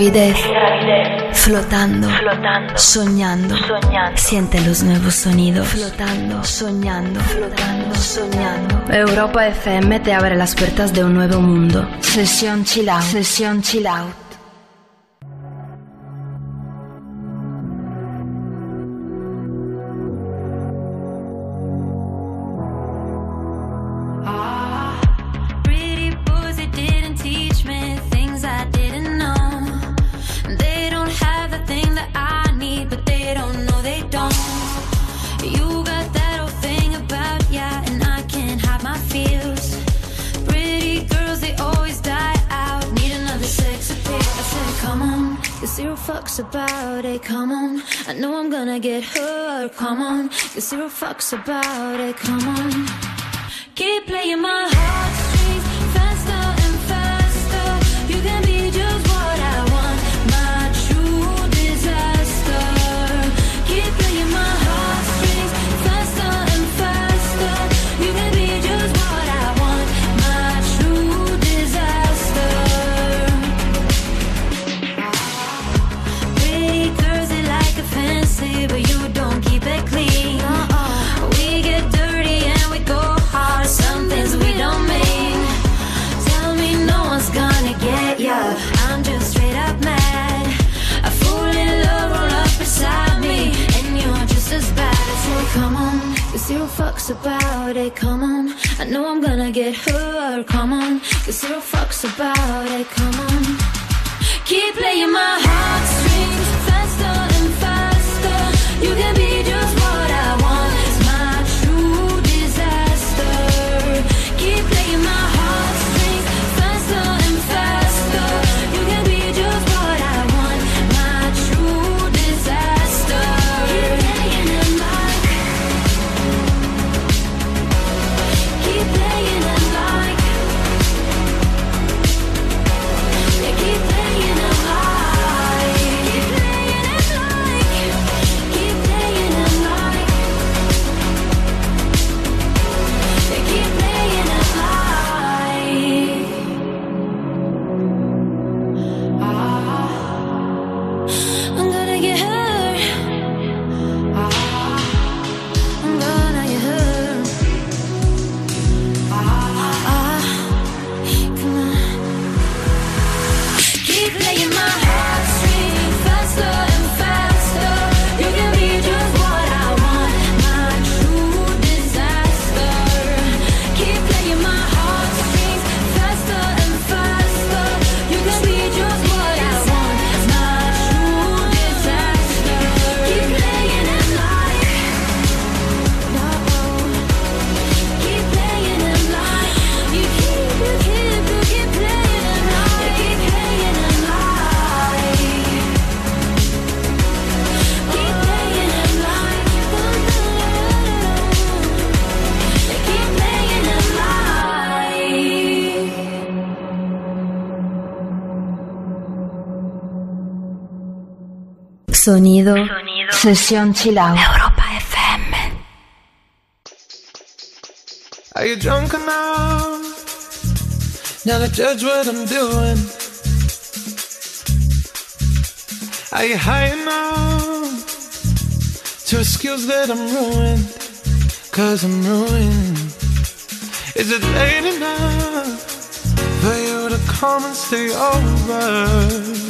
ingravidez, flotando, flotando, soñando, soñando, siente los nuevos sonidos, flotando, soñando, flotando, soñando. Europa FM te abre las puertas de un nuevo mundo. Sesión chill out, sesión chill out. fucks about it. Come on. Sonido, Sonido. Sesión Chill Out. Europa FM. Are you drunk enough? Now to judge what I'm doing. Are you high enough to excuse that I'm ruined? Cause I'm ruined. Is it late enough for you to come and stay over?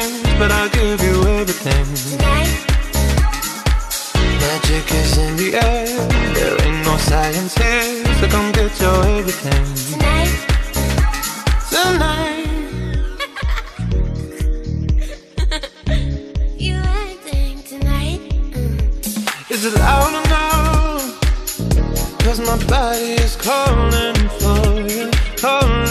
but I'll give you everything. Magic is in the air. There ain't no science here, so come get your everything. Tonight. You acting tonight? Mm. Is it loud enough? Cause my body is calling for you, calling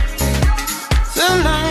You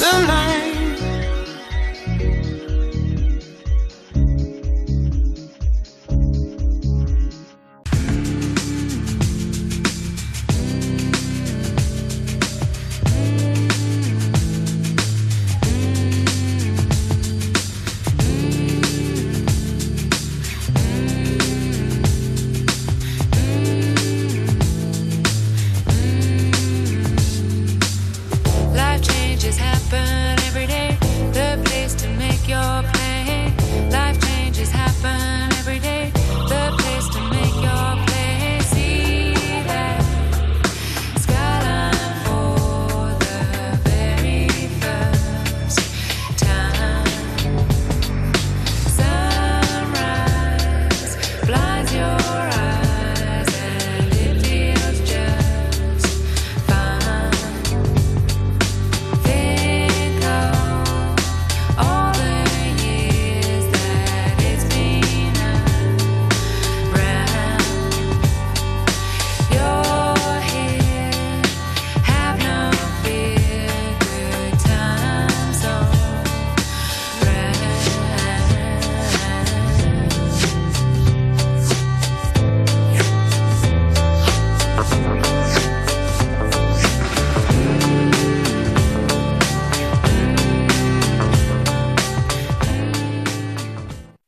the line.